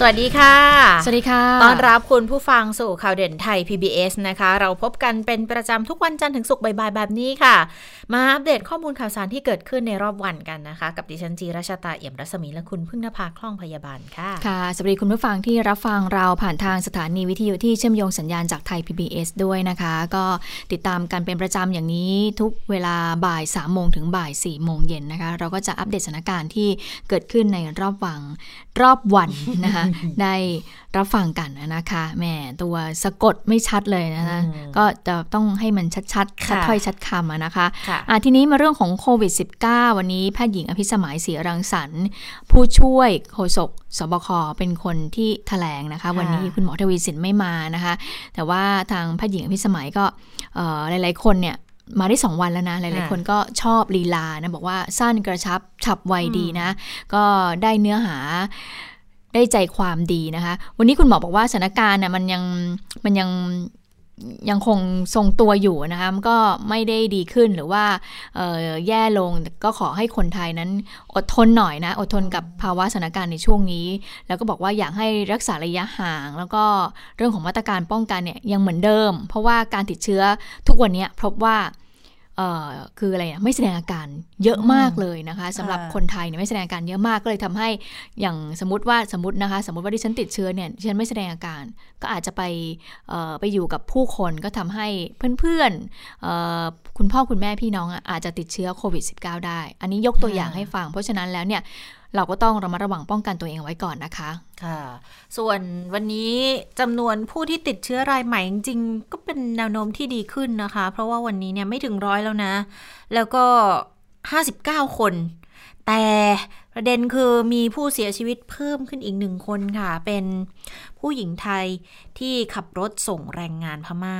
สวัสดีค่ะ สวัสดีค่ะ ต้อนรับคุณผู้ฟังสู่ข่าวเด่นไทย PBS นะคะ เราพบกันเป็นประจำทุกวันจันทร์ถึงศุกร์บ่ายๆแบบนี้ค่ะ มาอัปเดตข้อมูลข่าวสารที่เกิดขึ้นในรอบวันกันนะคะ กับดิฉันจีราชาตาเอี่ยมรัศมีและคุณพึ่งนภาคล่องพยาบาลค่ะ ค่ะ สวัสดีคุณผู้ฟังที่รับฟังเราผ่านทางสถานีวิทยุที่เชื่อมโยงสัญญาณจากไทย PBS ด้วยนะคะ ก็ติดตามกันเป็นประจำอย่างนี้ทุกเวลาบ่าย3ามโมงถึงบ่าย4ี่โมงเย็นนะคะ เราก็จะอัปเดตสถานการณ์ที่เกิดขึ้นในรอบวัง รอบวันนะคะได้รับฟังกันนะคะแหมตัวสะกดไม่ชัดเลยนะคะอืมก็จะต้องให้มันชัดๆชัดค่ะถ้อยชัดคำอะนะคะค่ะอะทีนี้มาเรื่องของโควิด -19 วันนี้แพทย์หญิงอภิสมัยศรีรังสรรค์ ผู้ช่วยโฆษกสบคเป็นคนที่แถลงนะคะ วันนี้คุณหมอทวีสินไม่มานะคะ แต่ว่าทางแพทย์หญิงอภิสมัยก็เอ่อหลายๆคนเนี่ย มาได้ 2 วันแล้วนะ หลายๆ คนก็ชอบลีลานะบอกว่าสั้นกระชับฉับไวดีนะ ก็ได้เนื้อหาได้ใจความดีนะคะ วันนี้คุณหมอบอกว่าสถานการณ์น่ะมันยังมันยัง ยังคงทรงตัวอยู่นะคะมันก็ไม่ได้ดีขึ้นหรือว่าแย่ลงก็ขอให้คนไทยนั้นอดทนหน่อยนะ อดทนกับภาวะสถานการณ์ในช่วงนี้ แล้วก็บอกว่าอยากให้รักษาระยะห่าง แล้วก็เรื่องของมาตรการป้องกันเนี่ยยังเหมือนเดิม เพราะว่าการติดเชื้อทุกวันเนี้ยพบว่า คืออะไรนะไม่แสดงอาการเยอะมากเลยนะคะสำหรับคนไทยเนี่ยไม่แสดงอาการเยอะมากก็เลยทำให้อย่างสมมติว่าสมมตินะคะ สมมติว่าดิฉันติดเชื้อเนี่ยดิฉันไม่แสดงอาการ ก็อาจจะไปเอ่อไปอยู่กับผู้คนก็ทำให้เพื่อนๆเอ่อคุณพ่อคุณแม่พี่น้องอะอาจจะติดเชื้อโควิด -19 ได้ อันนี้ยกตัวอย่างให้ฟัง เพราะฉะนั้นแล้วเนี่ย เราก็ต้องระมัดระวังป้องกันตัวเองเอาไว้ก่อนนะคะค่ะ ส่วนวันนี้จำนวนผู้ที่ติดเชื้อรายใหม่จริงๆก็เป็นแนวโน้มที่ดีขึ้นนะคะ เพราะว่าวันนี้เนี่ยไม่ถึงร้อยแล้วนะ แล้วก็ 59 คน แต่ประเด็นคือมีผู้เสียชีวิตเพิ่มขึ้นอีกหนึ่งคนค่ะ เป็นผู้หญิงไทยที่ขับรถส่งแรงงานพม่า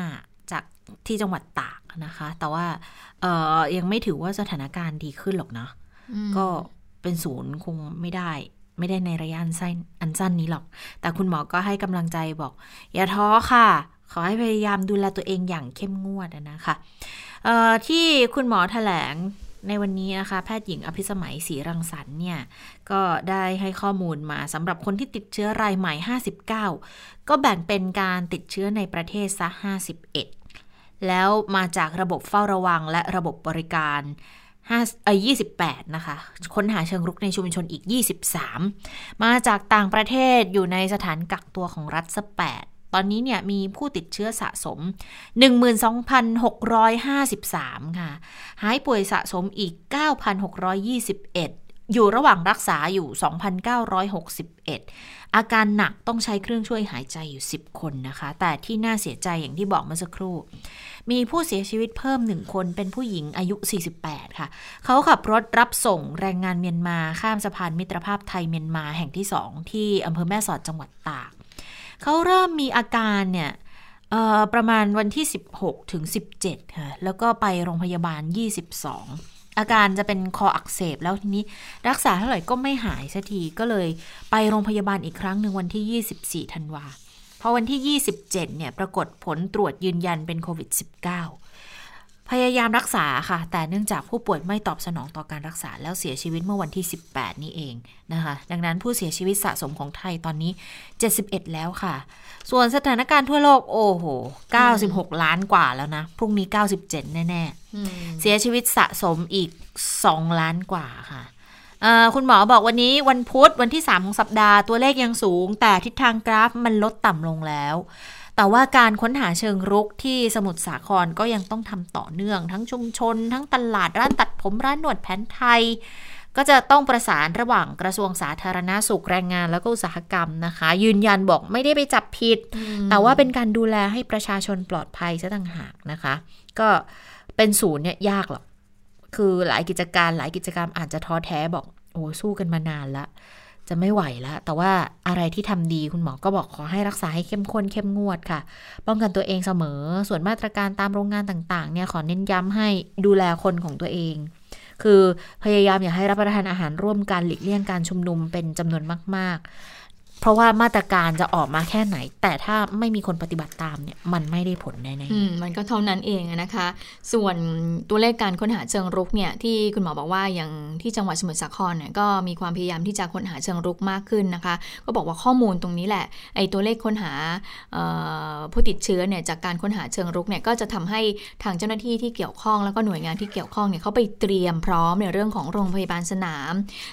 จากที่จังหวัดตากนะคะ แต่ว่าเอ่อยังไม่ถือว่าสถานการณ์ดีขึ้นหรอกเนาะก็ เป็นศูนย์คงไม่ได้ ไม่ได้ในระยะอันสั้นอันสั้นนี้หรอก แต่คุณหมอก็ให้กำลังใจบอก อย่าท้อค่ะ ขอให้พยายามดูแลตัวเองอย่างเข้มงวดนะคะที่คุณหมอแถลงในวันนี้นะคะ แพทย์หญิงอภิสมัยศรีรังสรรค์เนี่ยก็ได้ให้ข้อมูลมาสำหรับคนที่ติดเชื้อรายใหม่ 59 ก็แบ่งเป็นการติดเชื้อในประเทศซะ51 แล้วมาจากระบบเฝ้าระวังและระบบบริการ 5เอ่อ28 นะคะ ค้นหาเชิงรุกในชุมชนอีก 23 มาจากต่างประเทศอยู่ในสถานกักตัวของรัฐส8ตอนนี้เนี่ยมีผู้ติดเชื้อสะสม 12,653 ค่ะ หายป่วยสะสมอีก 9,621 อยู่ระหว่างรักษาอยู่ 2,961 อาการหนักต้องใช้เครื่องช่วยหายใจอยู่ 10 คนนะคะ แต่ที่น่าเสียใจอย่างที่บอกเมื่อสักครู่ มีผู้เสียชีวิตเพิ่มหนึ่งคนเป็นผู้หญิงอายุ 48 ค่ะ เขาขับรถรับส่งแรงงานเมียนมาข้ามสะพานมิตรภาพไทยเมียนมาแห่งที่2ที่อำเภอแม่สอดจังหวัดตาก เขาเริ่มมีอาการเนี่ยประมาณวันที่ 16 ถึง 17 ค่ะ แล้วก็ไปโรงพยาบาล 22 อาการจะเป็นคออักเสบแล้วทีนี้รักษาเท่าไหร่ก็ไม่หายสักทีก็เลยไปโรงพยาบาลอีกครั้งหนึ่งวันที่ 24 ธันวา พอวันที่ 27 เนี่ยปรากฏผลตรวจยืนยันเป็นโควิด -19 พยายามรักษาค่ะ แต่เนื่องจากผู้ป่วยไม่ตอบสนองต่อการรักษา แล้วเสียชีวิตเมื่อวันที่ 18 นี้เองนะคะ ดังนั้นผู้เสียชีวิตสะสมของไทยตอนนี้ 71 แล้วค่ะ ส่วนสถานการณ์ทั่วโลกโอ้โห 96 ล้านกว่าแล้วนะ พรุ่งนี้ 97 แน่ ๆ เสียชีวิตสะสมอีก 2 ล้านกว่าค่ะเอ่อ คุณหมอบอกวันนี้วันพุธวันที่ 3 ของสัปดาห์ตัวเลขยังสูง แต่ทิศทางกราฟมันลดต่ำลงแล้ว แต่ว่าการค้นหาเชิงรุกที่สมุทรสาครก็ยังต้องทำต่อเนื่อง ทั้งชุมชน ทั้งตลาดร้านตัดผมร้านนวดแผนไทย ก็จะต้องประสานระหว่างกระทรวงสาธารณาสุขแรงงานแล้วก็อุตสาหกรรมนะคะ ยืนยันบอกไม่ได้ไปจับผิด แต่ว่าเป็นการดูแลให้ประชาชนปลอดภัยซะต่างหากนะคะ ก็เป็นศูนย์เนี่ยยากหรอก คือหลายกิจการหลายกิจกรรมอาจจะท้อแท้บอกโอ้สู้กันมานานละจะไม่ไหวแล้วแต่ว่าอะไรที่ทำดีคุณหมอก็บอกขอให้รักษาให้เข้มข้นเข้มงวดค่ะ ป้องกันตัวเองเสมอ ส่วนมาตรการตามโรงงานต่างๆเนี่ยขอเน้นย้ำให้ดูแลคนของตัวเอง คือพยายามอย่าให้รับประทานอาหารร่วมกันหลีกเลี่ยงการชุมนุมเป็นจำนวนมาก ๆ เพราะว่ามาตรการจะออกมาแค่ไหน แต่ถ้าไม่มีคนปฏิบัติตามเนี่ยมันไม่ได้ผลแน่อืมมันก็เท่านั้นเองนะคะ ส่วนตัวเลขการค้นหาเชิงรุกเนี่ยที่คุณหมอบอกว่าอย่างที่จังหวัดสมุทรสาครเนี่ยก็มีความพยายามที่จะค้นหาเชิงรุกมากขึ้นนะคะ ก็บอกว่าข้อมูลตรงนี้แหละไอ้ตัวเลขค้นหาผู้ติดเชื้อเนี่ยจากการค้นหาเชิงรุกเนี่ยก็จะทำให้ทางเจ้าหน้าที่ที่เกี่ยวข้องแล้วก็หน่วยงานที่เกี่ยวข้องเนี่ยเขาไปเตรียมพร้อมในเรื่องของโรงพยาบาลสนาม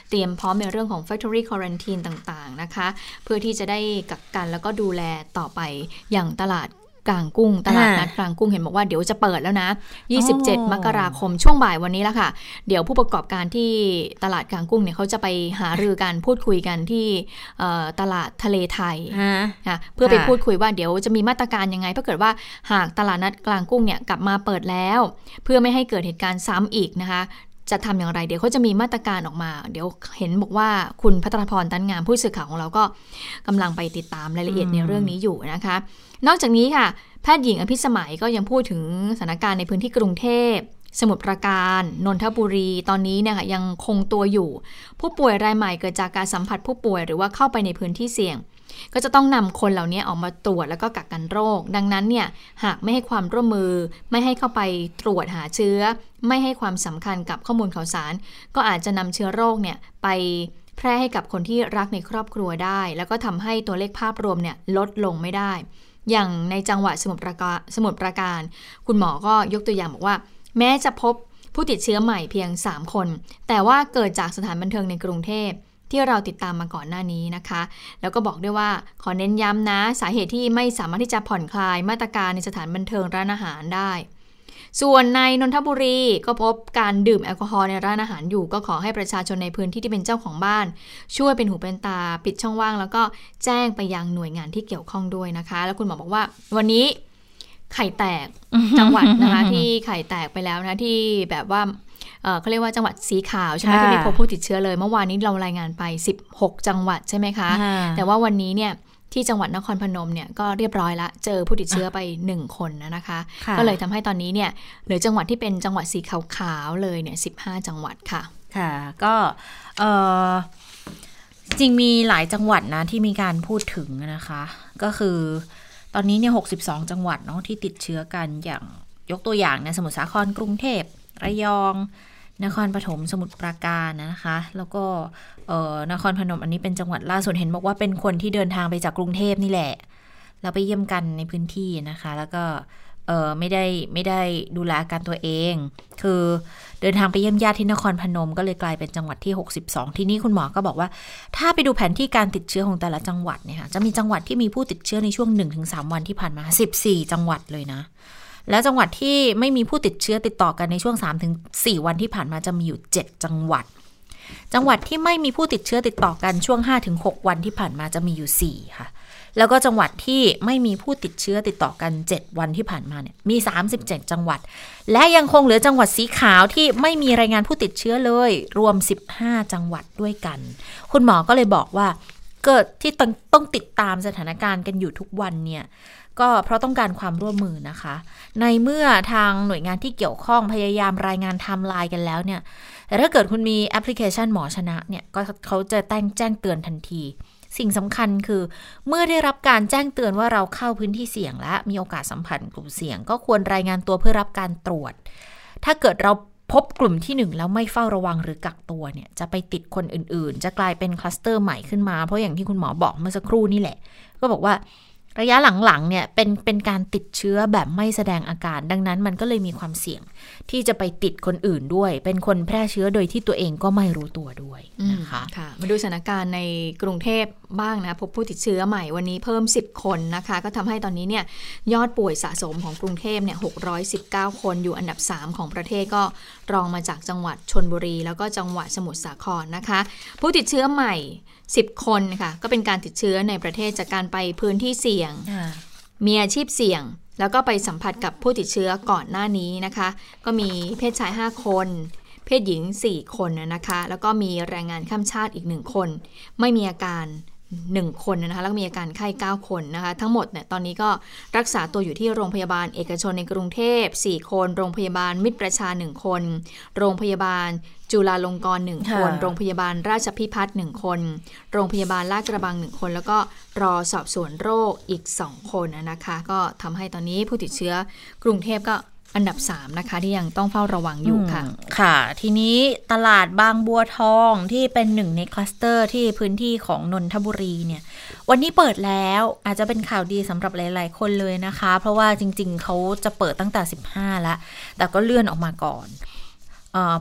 เตรียมพร้อมในเรื่องของ factory quarantine ต่างๆนะคะเพื่อที่จะได้กักกันแล้วก็ดูแลต่อไปอย่างตลาดกลางกุ้งตลาดนัดกลางกุ้งเห็นบอกว่าเดี๋ยวจะเปิดแล้วนะ 27 มกราคมช่วงบ่ายวันนี้แล้วค่ะ เดี๋ยวผู้ประกอบการที่ตลาดกลางกุ้งเนี่ยเขาจะไปหารือกันพูดคุยกันที่เอ่อตลาดทะเลไทยฮะค่ะเพื่อไปค่ะพูดคุยว่าเดี๋ยวจะมีมาตรการยังไงถ้าเกิดว่าหากตลาดนัดกลางกุ้งเนี่ยกลับมาเปิดแล้ว เพื่อไม่ให้เกิดเหตุการณ์ซ้ำอีกนะคะ จะทำอย่างไร เดี๋ยวเขาจะมีมาตรการออกมา เดี๋ยวเห็นบอกว่าคุณพัทรพรตันงามผู้สื่อข่าวของเราก็กำลังไปติดตามรายละเอียดในเรื่องนี้อยู่นะคะ นอกจากนี้ค่ะ แพทย์หญิงอภิสมัยก็ยังพูดถึงสถานการณ์ในพื้นที่กรุงเทพสมุทรปราการนนทบุรีตอนนี้เนี่ยค่ะยังคงตัวอยู่ ผู้ป่วยรายใหม่เกิดจากการสัมผัสผู้ป่วยหรือว่าเข้าไปในพื้นที่เสี่ยง ก็จะต้องนำคนเหล่านี้ออกมาตรวจแล้วก็กักกันโรค ดังนั้นเนี่ยหากไม่ให้ความร่วมมือ ไม่ให้เข้าไปตรวจหาเชื้อ ไม่ให้ความสำคัญกับข้อมูลข่าวสาร ก็อาจจะนำเชื้อโรคเนี่ยไปแพร่ให้กับคนที่รักในครอบครัวได้ แล้วก็ทำให้ตัวเลขภาพรวมเนี่ยลดลงไม่ได้ อย่างในจังหวัดสมุทรปราการสมุทรปราการ คุณหมอก็ยกตัวอย่างบอกว่า แม้จะพบผู้ติดเชื้อใหม่เพียง 3 คน แต่ว่าเกิดจากสถานบันเทิงในกรุงเทพ ที่เราติดตามมาก่อนหน้านี้นะคะ แล้วก็บอกด้วยว่าขอเน้นย้ำนะสาเหตุที่ไม่สามารถที่จะผ่อนคลายมาตรการในสถานบันเทิงร้านอาหารได้ ส่วนในนนทบุรีก็พบการดื่มแอลกอฮอล์ในร้านอาหารอยู่ ก็ขอให้ประชาชนในพื้นที่ที่เป็นเจ้าของบ้าน ช่วยเป็นหูเป็นตาปิดช่องว่าง แล้วก็แจ้งไปยังหน่วยงานที่เกี่ยวข้องด้วยนะคะ แล้วคุณหมอบอกว่า วันนี้ไข่แตกจังหวัดนะคะที่ไข่แตกไปแล้วนะที่แบบว่า เอ่อเขาเรียกว่าจังหวัดสีขาวใช่ไหมค่ะที่มีพบผู้ติดเชื้อเลยเมื่อวานนี้เรารายงานไป 16 จังหวัดใช่ไหมคะ แต่ว่าวันนี้เนี่ยที่จังหวัดนครพนมเนี่ยก็เรียบร้อยละเจอผู้ติดเชื้อไป 1 คนนะคะค่ะก็เลยทำให้ตอนนี้เนี่ยเหลือจังหวัดที่เป็นจังหวัดสีขาวๆเลยเนี่ย15จังหวัดค่ะ ค่ะ ก็เออจริงมีหลายจังหวัดนะที่มีการพูดถึงนะคะ ก็คือตอนนี้เนี่ย62จังหวัดเนาะที่ติดเชื้อกันอย่างยกตัวอย่างเนี่ยสมุทรสาครกรุงเทพระยอง นครปฐมสมุทรปราการนะคะ แล้วก็นครพนมอันนี้เป็นจังหวัดล่าสุดเห็นบอกว่าเป็นคนที่เดินทางไปจากกรุงเทพนี่แหละ แล้วไปเยี่ยมกันในพื้นที่นะคะ แล้วก็เออไม่ได้ไม่ได้ดูแลอาการตัวเอง คือเดินทางไปเยี่ยมญาติที่นครพนม ก็เลยกลายเป็นจังหวัดที่ 62 ที่นี่คุณหมอก็บอกว่า ถ้าไปดูแผนที่การติดเชื้อของแต่ละจังหวัดเนี่ยค่ะจะมีจังหวัดที่มีผู้ติดเชื้อในช่วง 1-3 วันที่ผ่านมา 14 จังหวัดเลยนะ แล้วจังหวัดที่ไม่มีผู้ติดเชื้อติดต่อกันในช่วง 3-4 วันที่ผ่านมาจะมีอยู่ 7 จังหวัด จังหวัดที่ไม่มีผู้ติดเชื้อติดต่อกันช่วง 5-6 วันที่ผ่านมาจะมีอยู่ 4 ค่ะ แล้วก็จังหวัดที่ไม่มีผู้ติดเชื้อติดต่อกัน 7 วันที่ผ่านมาเนี่ยมี 37 จังหวัด และยังคงเหลือจังหวัดสีขาวที่ไม่มีรายงานผู้ติดเชื้อเลย รวม 15 จังหวัดด้วยกัน คุณหมอก็เลยบอกว่าเกิดที่ต้องติดตามสถานการณ์กันอยู่ทุกวันเนี่ย ก็เพราะต้องการความร่วมมือนะคะ ในเมื่อทางหน่วยงานที่เกี่ยวข้องพยายามรายงานทม์ไลน์กันแล้วเนี่ยแต่ถ้าเกิดคุณมีแอปพลิเคชันหมอชนะเนี่ยก็เขาจะแจ้งแจ้งเตือนทันที สิ่งสำคัญคือ เมื่อได้รับการแจ้งเตือนว่าเราเข้าพื้นที่เสี่ยงและมีโอกาสสัมผัสกลุ่มเสี่ยง ก็ควรรายงานตัวเพื่อรับการตรวจ ถ้าเกิดเราพบกลุ่มที่หนึ่งแล้วไม่เฝ้าระวังหรือกักตัวเนี่ยจะไปติดคนอื่นๆ จะกลายเป็นคลัสเตอร์ใหม่ขึ้นมา เพราะอย่างที่คุณหมอบอกเมื่อสักครู่นี่แหละ ก็บอกว่า ระยะหลังๆเนี่ยเป็นเป็นการติดเชื้อแบบไม่แสดงอาการ ดังนั้นมันก็เลยมีความเสี่ยงที่จะไปติดคนอื่นด้วย เป็นคนแพร่เชื้อโดยที่ตัวเองก็ไม่รู้ตัวด้วยนะคะค่ะมาดูสถานการณ์ในกรุงเทพบ้างนะพบผู้ติดเชื้อใหม่วันนี้เพิ่ม 10 คนนะคะ ก็ทำให้ตอนนี้เนี่ยยอดป่วยสะสมของกรุงเทพเนี่ย619 คนอยู่อันดับ 3 ของประเทศก็รองมาจากจังหวัดชนบุรี แล้วก็จังหวัดสมุทรสาครนะคะ ผู้ติดเชื้อใหม่ 10 คนค่ะ ก็เป็นการติดเชื้อในประเทศจากการไปพื้นที่เสี่ยง มีอาชีพเสี่ยง แล้วก็ไปสัมผัสกับผู้ติดเชื้อก่อนหน้านี้นะคะ ก็มีเพศชาย 5 คน เพศหญิง 4 คนนะคะ แล้วก็มีแรงงานข้ามชาติอีก1คน ไม่มีอาการ 1 คนนะคะแล้วก็มีอาการไข้ 9 คนนะคะ ทั้งหมดเนี่ยตอนนี้ก็รักษาตัวอยู่ที่โรงพยาบาลเอกชนในกรุงเทพ 4 คน โรงพยาบาลมิตรประชา 1 คน โรงพยาบาลจุฬาลงกรณ์หนึ่งคนค่ะโรงพยาบาลราชพิพัฒน์หนึ่งคน โรงพยาบาลลาดกระบังหนึ่งคน แล้วก็รอสอบสวนโรคอีก 2 คนนะคะ ก็ทำให้ตอนนี้ผู้ติดเชื้อกรุงเทพก็ อันดับ 3 นะคะ ที่ยังต้องเฝ้าระวังอยู่ค่ะ ค่ะ ทีนี้ตลาดบางบัวทองที่เป็นหนึ่งในคลัสเตอร์ที่พื้นที่ของนนทบุรีเนี่ย วันนี้เปิดแล้วอาจจะเป็นข่าวดีสำหรับหลาย ๆ คนเลยนะคะ เพราะว่าจริง ๆ เขาจะเปิดตั้งแต่ 15 แล้ว แต่ก็เลื่อนออกมาก่อน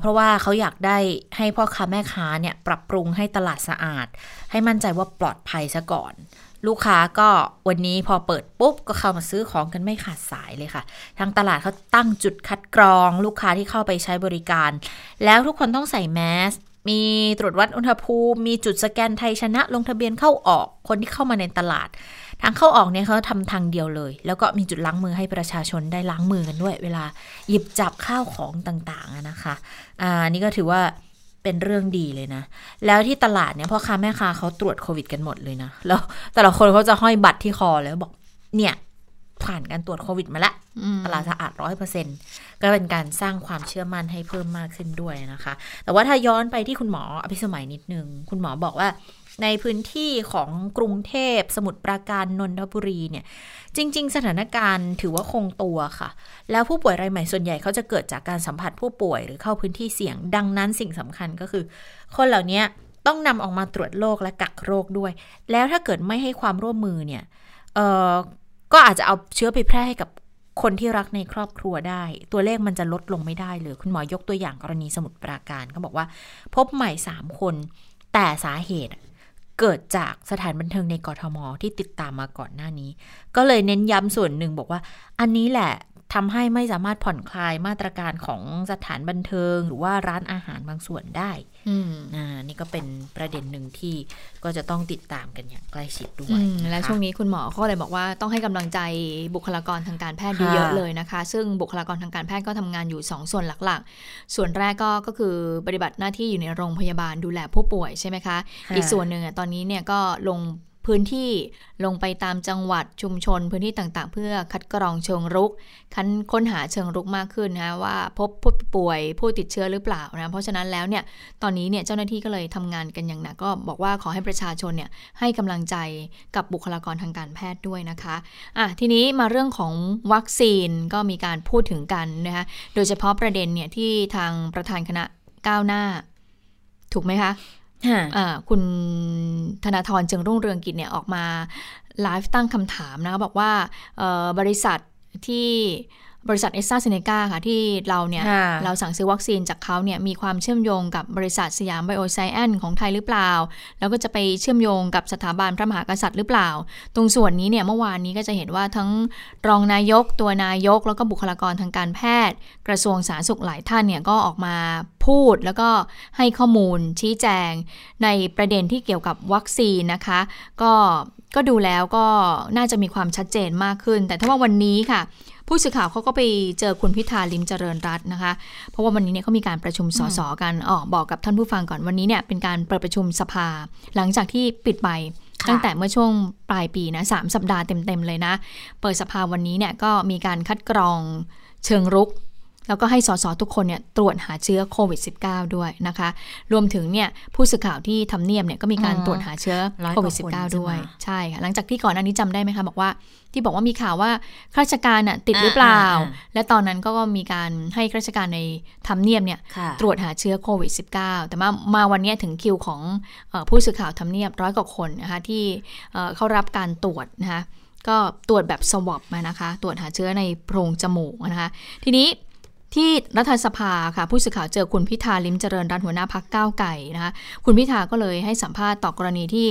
เพราะว่าเขาอยากได้ให้พ่อค้าแม่ค้าเนี่ยปรับปรุงให้ตลาดสะอาด ให้มั่นใจว่าปลอดภัยซะก่อน ลูกค้าก็วันนี้พอเปิดปุ๊บก็เข้ามาซื้อของกันไม่ขาดสายเลยค่ะ ทางตลาดเขาตั้งจุดคัดกรอง ลูกค้าที่เข้าไปใช้บริการ แล้วทุกคนต้องใส่แมสมีตรวจวัดอุณหภูมิ มีจุดสแกนไทยชนะลงทะเบียนเข้าออกคนที่เข้ามาในตลาด ทางเข้าออกเนี่ยเขาทำทางเดียวเลย แล้วก็มีจุดล้างมือให้ประชาชนได้ล้างมือกันด้วย เวลาหยิบจับข้าวของต่างๆนะคะ อ่านี่ก็ถือว่า เป็นเรื่องดีเลยนะ แล้วที่ตลาดเนี่ยพ่อค้าแม่ค้าเขาตรวจโควิดกันหมดเลยนะ แล้วแต่ละคนเขาจะห้อยบัตรที่คอแล้วบอก เนี่ย ผ่านการตรวจโควิดมาแล้วอืมตลาดสะอาดร้อยเปอร์เซ็นก็เป็นการสร้างความเชื่อมั่นให้เพิ่มมากขึ้นด้วยนะคะ แต่ว่าถ้าย้อนไปที่คุณหมออภิสมัยนิดนึง คุณหมอบอกว่า ในพื้นที่ของกรุงเทพสมุทรปราการนนทบุรีเนี่ยจริง ๆ สถานการณ์ถือว่าคงตัวค่ะ แล้วผู้ป่วยรายใหม่ส่วนใหญ่เขาจะเกิดจากการสัมผัสผู้ป่วยหรือเข้าพื้นที่เสี่ยง ดังนั้นสิ่งสำคัญก็คือ คนเหล่านี้ต้องนำออกมาตรวจโรคและกักโรคด้วย แล้วถ้าเกิดไม่ให้ความร่วมมือเนี่ยเออก็อาจจะเอาเชื้อไปแพร่ให้กับคนที่รักในครอบครัวได้ ตัวเลขมันจะลดลงไม่ได้เลย คุณหมอยกตัวอย่างกรณีสมุทรปราการเขาบอกว่า พบใหม่ 3 คน แต่สาเหตุ เกิดจากสถานบันเทิงในกรทมที่ติดตามมาก่อนหน้านี้ ก็เลยเน้นย้ำส่วนหนึ่งบอกว่า อันนี้แหละ ทำให้ไม่สามารถผ่อนคลายมาตรการของสถานบันเทิง หรือว่าร้านอาหารบางส่วนได้อืมอ่านี่ก็เป็นประเด็นหนึ่งที่ก็จะต้องติดตามกันอย่างใกล้ชิดด้วอืยมและนะคะช่วงนี้คุณหมอเขาก็เลยบอกว่าต้องให้กำลังใจบุคลากรทางการแพทย์ค่ะเยอะๆเลยนะคะ ซึ่งบุคลากรทางการแพทย์ก็ทำงานอยู่ 2 ส่วนหลักๆ ส่วนแรกก็ก็คือปฏิบัติหน้าที่อยู่ในโรงพยาบาลดูแลผู้ป่วยใช่ไหมคะค่ะอีกส่วนหนึ่งอะตอนนี้เนี่ยก็ลง พื้นที่ลงไปตามจังหวัดชุมชน พื้นที่ต่างๆ เพื่อคัดกรองเชิงรุกคันค้นหาเชิงรุกมากขึ้นนะว่าพบผู้ป่วยผู้ติดเชื้อหรือเปล่านะเพราะฉะนั้นแล้วเนี่ยตอนนี้เนี่ยเจ้าหน้าที่ก็เลยทำงานกันอย่างหนักก็บอกว่าขอให้ประชาชนเนี่ยให้กำลังใจกับบุคลากรทางการแพทย์ด้วยนะคะอะทีนี้มาเรื่องของวัคซีนก็มีการพูดถึงกันนะคะโดยเฉพาะประเด็นเนี่ยที่ทางประธานคณะก้าวหน้า ถูกไหมคะ คุณธนาธรจึงรุ่งเรืองกิจเนี่ยออกมาไลฟ์ตั้งคำถามนะบอกว่าบริษัทที่ บริษัทเอสซาเซเนกาค่ะที่เราเนี่ยค่ะเราสั่งซื้อวัคซีนจากเขาเนี่ยมีความเชื่อมโยงกับบริษัทสยามไบโอไซเอนซ์ของไทยหรือเปล่า แล้วก็จะไปเชื่อมโยงกับสถาบันพระมหากษัตริย์หรือเปล่า ตรงส่วนนี้เนี่ยเมื่อวานนี้ก็จะเห็นว่าทั้งรองนายกตัวนายก แล้วก็บุคลากรทางการแพทย์ กระทรวงสาธารณสุขหลายท่านเนี่ยก็ออกมาพูดแล้วก็ให้ข้อมูลชี้แจง ในประเด็นที่เกี่ยวกับวัคซีนนะคะ ก็ ก็ดูแล้วก็น่าจะมีความชัดเจนมากขึ้น แต่ถ้าว่าวันนี้ค่ะ ผู้สื่อข่าวเขาก็ไปเจอคุณพิธาลิมเจริญรัตน์นะคะ เพราะว่าวันนี้เนี่ยเขามีการประชุมสสกันอ๋อบอกกับท่านผู้ฟังก่อนวันนี้เนี่ยเป็นการเปิดประชุมสภา หลังจากที่ปิดไปค่ะตั้งแต่เมื่อช่วงปลายปีนะสามสัปดาห์เต็มๆเลยนะ เปิดสภาวันนี้เนี่ยก็มีการคัดกรองเชิงรุก แล้วก็ให้สสทุกคนเนี่ยตรวจหาเชื้อโควิด -19 ด้วยนะคะ รวมถึงเนี่ยผู้สื่อข่าวที่ทำเนียบเนี่ยก็มีการอืมตรวจหาเชื้อร้อยโควิดกว่าคน -19 ด้วยใช่ไหมใช่ค่ะ หลังจากที่ก่อนอันนี้จำได้ไหมคะ บอกว่าที่บอกว่ามีข่าวว่าข้าราชการน่ะติดหรือเปล่าอ่าอ่าและตอนนั้นก็มีการให้ข้าราชการในทำเนียบเนี่ยค่ะตรวจหาเชื้อโควิด -19 แต่มามาวันนี้ถึงคิวของเออผู้สื่อข่าวทำเนียบร้อยกว่าคนนะคะที่เอ่อเข้ารับการตรวจนะคะก็ตรวจแบบสวอปมานะคะ ตรวจหาเชื้อในโพรงจมูกนะคะ ทีนี้ ที่รัฐสภาค่ะผู้สื่อข่าวเจอคุณพิธาลิมเจริญรัตนหัวหน้าพักก้าวไก่นะคะคุณพิธาก็เลยให้สัมภาษณ์ต่อกรณีที่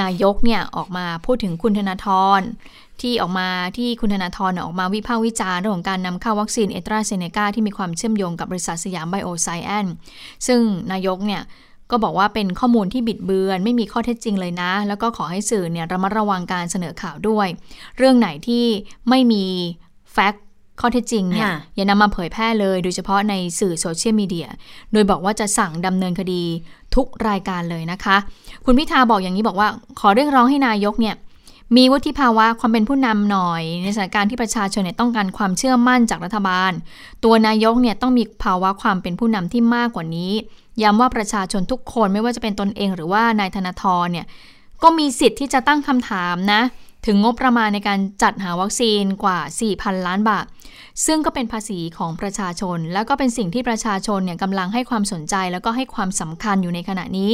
นายกเนี่ยออกมาพูดถึงคุณธนาธรที่ออกมาที่คุณธนาธรออกมาวิพากษ์วิจารณ์เรื่องของการนำเข้าวัคซีนเอตราเซเนกาที่มีความเชื่อมโยงกับบริษัทสยามไบโอไซแอนซึ่งนายกเนี่ยก็บอกว่าเป็นข้อมูลที่บิดเบือน ไม่มีข้อเท็จจริงเลยนะ แล้วก็ขอให้สื่อเนี่ยระมัดระวังการเสนอข่าวด้วย เรื่องไหนที่ไม่มีแฟกต์ ข้อเท็จจริงเนี่ยค่ะอย่านำมาเผยแพร่เลย โดยเฉพาะในสื่อโซเชียลมีเดีย โดยบอกว่าจะสั่งดำเนินคดีทุกรายการเลยนะคะ คุณพิธาบอกอย่างนี้บอกว่า ขอเรียกร้องให้นายกเนี่ยมีวุฒิภาวะความเป็นผู้นำหน่อย ในสถานการณ์ที่ประชาชนเนี่ยต้องการความเชื่อมั่นจากรัฐบาล ตัวนายกเนี่ยต้องมีภาวะความเป็นผู้นำที่มากกว่านี้ ย้ำว่าประชาชนทุกคนไม่ว่าจะเป็นตนเองหรือว่านายธนาธรเนี่ยก็มีสิทธิ์ที่จะตั้งคำถามนะ ถึงงบประมาณในการจัดหาวัคซีนกว่า 4,000 ล้านบาท ซึ่งก็เป็นภาษีของประชาชน แล้วก็เป็นสิ่งที่ประชาชนเนี่ยกำลังให้ความสนใจแล้วก็ให้ความสำคัญอยู่ในขณะนี้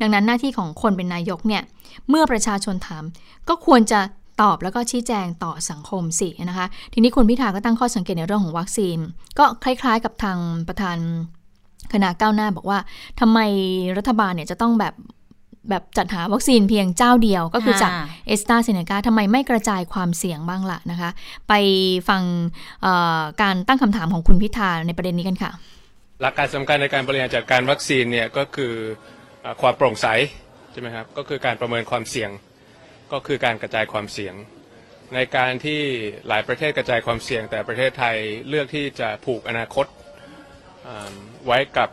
ดังนั้นหน้าที่ของคนเป็นนายกเนี่ยเมื่อประชาชนถาม ก็ควรจะตอบแล้วก็ชี้แจงต่อสังคมสินะคะ ทีนี้คุณพิธาก็ตั้งข้อสังเกตในเรื่องของวัคซีน ก็คล้ายๆ กับทางประธานคณะก้าวหน้าบอกว่าทำไมรัฐบาลเนี่ยจะต้องแบบ แบบจัดหาวัคซีนเพียงเจ้าเดียวก็คือจากอ่าเอสตาเซเนกาทำไมไม่กระจายความเสี่ยงบ้างล่ะนะคะ ไปฟังเอ่อการตั้งคำถามของคุณพิธาในประเด็นนี้กันค่ะ หลักการสำคัญในการบริหารจัดการวัคซีนเนี่ยก็คือเอ่อความโปร่งใสใช่ไหมครับก็คือการประเมินความเสี่ยงก็คือการกระจายความเสี่ยง ในการที่หลายประเทศกระจายความเสี่ยง แต่ประเทศไทยเลือกที่จะผูกอนาคตอ่าไว้กับ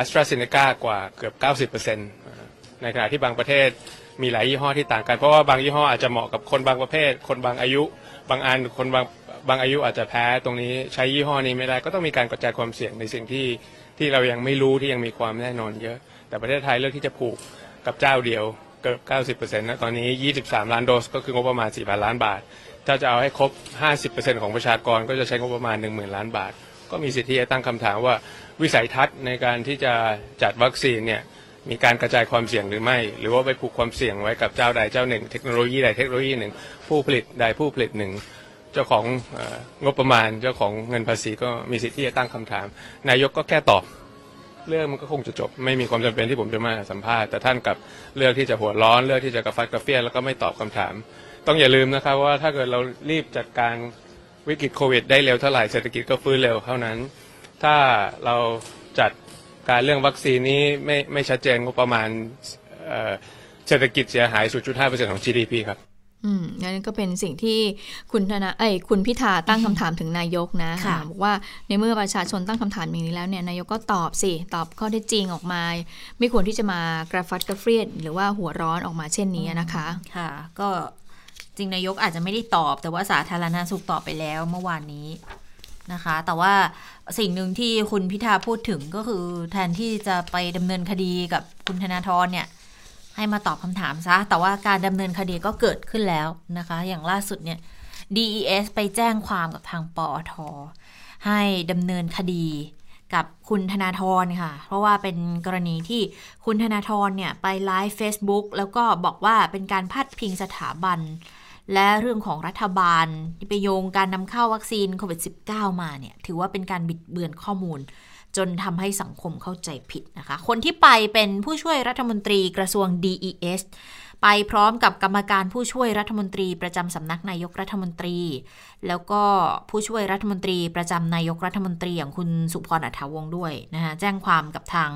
a s t r a z เซ e c a กว่าเกือบ 90% ในขณะที่บางประเทศมีหลายยี่ห้อที่ต่างกัน เพราะว่าบางยี่ห้ออาจจะเหมาะกับคนบางประเภท คนบางอายุ บางอันคนบางบางอายุอาจจะแพ้ตรงนี้ใช้ยี่ห้อนี้ไม่ได้ก็ต้องมีการกระจายความเสี่ยงในสิ่งที่ที่เรายังไม่รู้ที่ยังมีความแน่นอนเยอะ แต่ประเทศไทยเลือกที่จะผูกกับเจ้าเดียวเกือบ90%นะตอนนี้ 23 ล้านโดส ก็คืองบประมาณ 4,000 ล้านบาท ถ้าจะเอาให้ครบ 50%ของประชากรก็จะใช้งบประมาณ 10,000 ล้านบาท ก็มีสิทธิ์ที่จะตั้งคำถามว่าวิสัยทัศน์ในการที่จะจัดวัคซีนเนี่ย มีการกระจายความเสี่ยงหรือไม่ หรือว่าไปผูกความเสี่ยงไว้กับเจ้าใดเจ้าหนึ่ง เทคโนโลยีใดเทคโนโลยีหนึ่ง ผู้ผลิตใดผู้ผลิตหนึ่ง เจ้าของอองบประมาณ เจ้าของเงินภาษีก็มีสิทธิ์ที่จะตั้งคำถาม นายกก็แค่ตอบ เรื่องมันก็คงจะจบ ไม่มีความจำเป็นที่ผมจะมาสัมภาษณ์แต่ท่านกับเลือกที่จะหัวร้อนเลือกที่จะกระฟัดกระเฟียแล้วก็ไม่ตอบคำถาม ต้องอย่าลืมนะครับว่าถ้าเกิดเรารีบจัดการวิกฤตโควิด ได้เร็วเท่าไหร่เศรษฐกิจก็ฟื้นเร็วเท่านั้น ถ้าเราจัด การเรื่องวัคซีนนี้ไม่ไม่ชัดเจนงบประมาณเอ่อเศรษฐกิจเสียหาย 0.5%ของ GDP ครับอืมนั่นก็เป็นสิ่งที่คุณธนาเอ้ยคุณพิธาตั้งคำถามถึงนายกนะค่ะอ่าบอกว่าในเมื่อประชาชนตั้งคำถามอย่างนี้แล้วเนี่ยนายกก็ตอบสิ ตอบข้อเท็จจริงออกมา ไม่ควรที่จะมากระฟัดกระเฟียดหรือว่าหัวร้อนออกมาเช่นนี้นะคะ ค่ะ ก็จริงนายกอาจจะไม่ได้ตอบ แต่ว่าสาธารณสุขตอบไปแล้วเมื่อวานนี้นะคะ แต่ว่า สิ่งหนึ่งที่คุณพิธาพูดถึงก็คือแทนที่จะไปดำเนินคดีกับคุณธนาธรเนี่ย ให้มาตอบคำถามซะ แต่ว่าการดำเนินคดีก็เกิดขึ้นแล้วนะคะ อย่างล่าสุดเนี่ย DES ไปแจ้งความกับทางปอท ให้ดำเนินคดีกับคุณธนาธรค่ะ เพราะว่าเป็นกรณีที่คุณธนาธรเนี่ย ไปไลฟ์ Facebook แล้วก็บอกว่าเป็นการพัดพิงสถาบัน และเรื่องของรัฐบาลที่ไปโยงการนำเข้าวัคซีนโควิด -19 มาเนี่ยถือว่าเป็นการบิดเบือนข้อมูล จนทำให้สังคมเข้าใจผิดนะคะ คนที่ไปเป็นผู้ช่วยรัฐมนตรีกระทรวง DES ไปพร้อมกับกรรมการผู้ช่วยรัฐมนตรีประจำสำนักนายกรัฐมนตรี แล้วก็ผู้ช่วยรัฐมนตรีประจำนายกรัฐมนตรีอย่างคุณสุพรอัฐวงศ์ด้วยนะคะแจ้งความกับทาง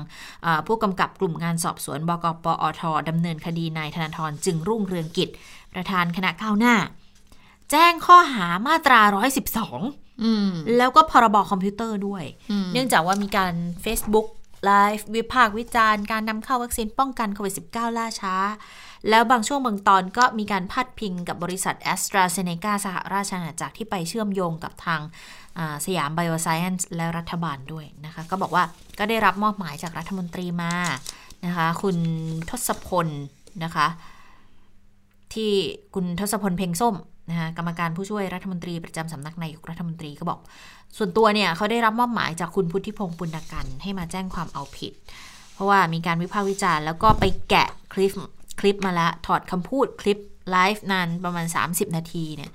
ผู้กำกับกลุ่มงานสอบสวนบกปอทดำเนินคดีนายธนาธรจึงรุ่งเรืองกิจ ประธานคณะก้าวหน้า แจ้งข้อหามาตรา 112อืมแล้วก็พรบคอมพิวเตอร์ด้วยอืมเนื่องจากว่ามีการ Facebook ไลฟ์วิพากษ์วิจารณ์การนำเข้าวัคซีนป้องกันโควิด -19 ล่าช้า แล้วบางช่วงบางตอนก็มีการพาดพิงกับบริษัท AstraZeneca สหราชอาณาจักรที่ไปเชื่อมโยงกับทางอ่าสยามไบโอไซเอนซ์และรัฐบาลด้วยนะคะ ก็บอกว่าก็ได้รับมอบหมายจากรัฐมนตรีมานะคะ คุณทศพลนะคะ ที่คุณทศพลเพ่งส้มนะคะกรรมการผู้ช่วยรัฐมนตรีประจำสำนักนายกรัฐมนตรีก็บอก ส่วนตัวเนี่ยเขาได้รับมอบหมายจากคุณพุทธิพงศ์ปุณกันให้มาแจ้งความเอาผิด เพราะว่ามีการวิพากษ์วิจารณ์แล้วก็ไปแกะคลิปคลิปมาละถอดคำพูดคลิปไลฟ์นานประมาณ 30 นาทีเนี่ย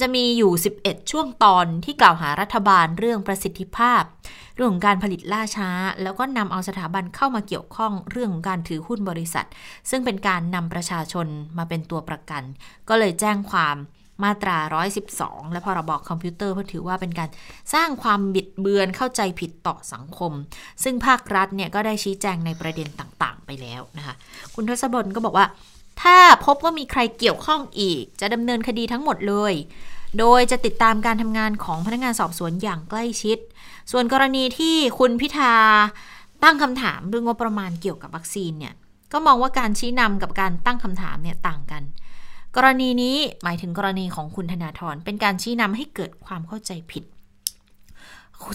จะมีอยู่ 11 ช่วงตอนที่กล่าวหารัฐบาลเรื่องประสิทธิภาพ เรื่องของการผลิตล่าช้า แล้วก็นำเอาสถาบันเข้ามาเกี่ยวข้องเรื่องของการถือหุ้นบริษัท ซึ่งเป็นการนำประชาชนมาเป็นตัวประกัน ก็เลยแจ้งความมาตรา 112 และพรบอคอมพิวเตอร์เพราะถือว่าเป็นการสร้างความบิดเบือนเข้าใจผิดต่อสังคม ซึ่งภาครัฐเนี่ยก็ได้ชี้แจงในประเด็นต่างๆ ไปแล้วนะคะ คุณทศพลก็บอกว่า ถ้าพบว่ามีใครเกี่ยวข้องอีก จะดำเนินคดีทั้งหมดเลย โดยจะติดตามการทำงานของพนักงานสอบสวนอย่างใกล้ชิด ส่วนกรณีที่คุณพิธาตั้งคำถามเรื่องงบประมาณเกี่ยวกับวัคซีนเนี่ย ก็มองว่าการชี้นำกับการตั้งคำถามเนี่ยต่างกัน กรณีนี้หมายถึงกรณีของคุณธนาธรเป็นการชี้นำให้เกิดความเข้าใจผิด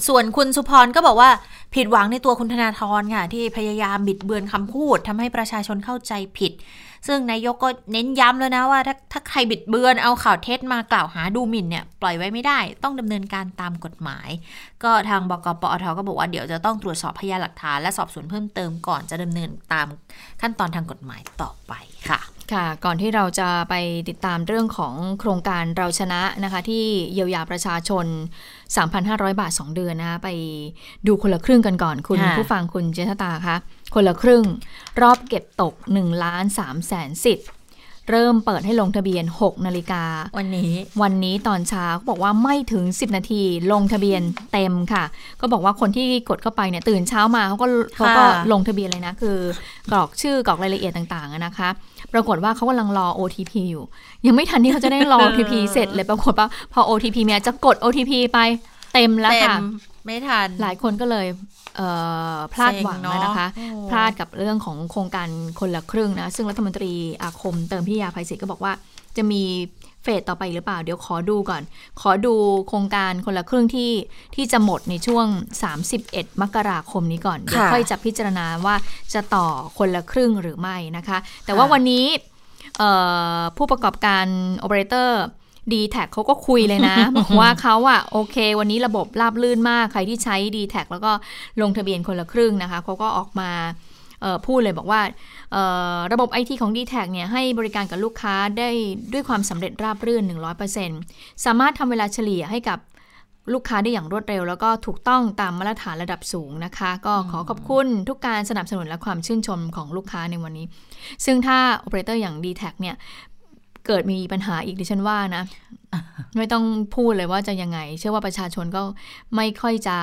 ส่วนคุณสุพรก็บอกว่าผิดหวังในตัวคุณธนาธรค่ะที่พยายามบิดเบือนคำพูดทำให้ประชาชนเข้าใจผิด ซึ่งนายกก็เน้นย้ำแล้วนะว่าถ้าถ้าใครบิดเบือนเอาข่าวเท็จมากล่าวหาดูหมิ่นเนี่ยปล่อยไว้ไม่ได้ต้องดำเนินการตามกฎหมาย ก็ทางบกปอทก็บอกว่าเดี๋ยวจะต้องตรวจสอบพยานหลักฐานและสอบสวนเพิ่มเติมก่อนจะดำเนินตามขั้นตอนทางกฎหมายต่อไปค่ะค่ะ ก่อนที่เราจะไปติดตามเรื่องของโครงการเราชนะนะคะ ที่เยียวยาประชาชน 3,500 บาท 2 เดือนนะคะไปดูคนละครึ่งกันก่อนคุณค่ะผู้ฟังคุณเจษตาคะ คนละครึ่ง รอบเก็บตก1ล้าน3แสนสิทธิ์เริ่มเปิดให้ลงทะเบียน 6 นาฬิกา วันนี้ วันนี้ตอนเช้าเขาบอกว่าไม่ถึง 10 นาทีลงทะเบียนเต็มค่ะ ก็บอกว่าคนที่กดเข้าไปเนี่ยตื่นเช้ามาเขาก็เขาก็ลงทะเบียนเลยนะ คือกรอกชื่อกรอกรายละเอียดต่างๆอะนะคะ ปรากฏว่าเขากำลังรอ OTP อยู่ ยังไม่ทันที่เขาจะได้รอ OTP เสร็จเลยปรากฏว่าพอ OTP เนี่ยจะกด OTP ไปเต็มแล้วเต็มค่ะไม่ทันหลายคนก็เลยเอ่อ พลาดหวังเซ็งเนอะนะคะโอ้พลาดกับเรื่องของโครงการคนละครึ่งนะ ซึ่งรัฐมนตรีอาคมเติมพิยาภัยศิษย์ก็บอกว่า จะมีเฟสต่อไปหรือเปล่า เดี๋ยวขอดูก่อน ขอดูโครงการคนละครึ่งที่ที่จะหมดในช่วง 31 มกราคมนี้ก่อน เดี๋ยวค่อยจะพิจารณาว่าจะต่อคนละครึ่งหรือไม่นะคะ แต่ว่าวันนี้เอ่อผู้ประกอบการโอเปอเรเตอร์ d t แทเขาก็คุยเลยนะ บอกว่าเขาอะโอเค วันนี้ระบบราบลื่นมาก ใครที่ใช้ dtac แล้วก็ลงทะเบียนคนละครึ่งนะคะเขาก็ออกมาเอ่อพูดเลยบอกว่าเอ่อระบบ IT ของ d t แทเนี่ยให้บริการกับลูกค้าได้ด้วยความสำเร็จราบรื่น 100%สามารถทำเวลาเฉลี่ยให้กับลูกค้าได้อย่างรวดเร็ว แล้วก็ถูกต้องตามมาตรฐานระดับสูงนะคะ ก็ขอขอบคุณทุกการสนับสนุนและความชื่นชมของลูกค้าในวันนี้ ซึ่งถ้าโอเปอเรเตอร์อย่าง d t แทเนี่ย เกิดมีปัญหาอีกดิฉันว่านะ ไม่ต้องพูดเลยว่าจะยังไง เชื่อว่าประชาชนก็ไม่ค่อยจะ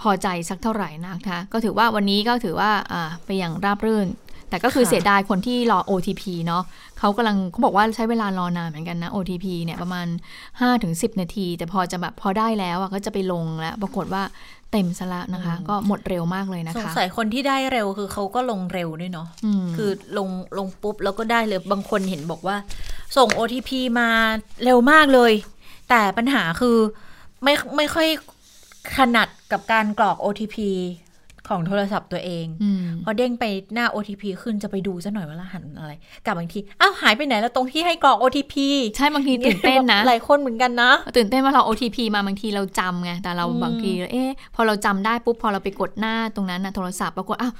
พอใจสักเท่าไหร่นะคะก็ถือว่าวันนี้ก็ถือว่าอ่าไปอย่างราบรื่น แต่ก็คือค่ะเสียดายคนที่รอ OTP เนาะเขากำลังเขาบอกว่าใช้เวลารอนานเหมือนกันนะ OTP เนี่ยประมาณ 5-10 นาที แต่พอจะแบบพอได้แล้วอะก็จะไปลงแล้ว ปรากฏว่า เต็มซะละนะคะ ก็หมดเร็วมากเลยนะสงคะสัยคนที่ได้เร็วคือเขาก็ลงเร็วด้วยเนาะมคือลงลงปุ๊บแล้วก็ได้เลยบางคนเห็นบอกว่า ส่ง OTP มาเร็วมากเลย แต่ปัญหาคือไม่ไม่ค่อยถนัดกับการกรอก OTP ของโทรศัพท์ตัวเองอืมพอเด้งไปหน้า OTP ขึ้นจะไปดูซะหน่อยว่ารหัสอะไรกลับบางทีอ้าวหายไปไหนแล้วตรงที่ให้กรอก OTP ใช่บางทีตื่นเต้นนะหลายคนเหมือนกันนะ ตื่นเต้นว่าเรา OTP มาบางทีเราจำไงแต่เราอืมบางทีเอ๊ะพอเราจำได้ปุ๊บพอเราไปกดหน้าตรงนั้นนะโทรศัพท์ปรากฏอ้าว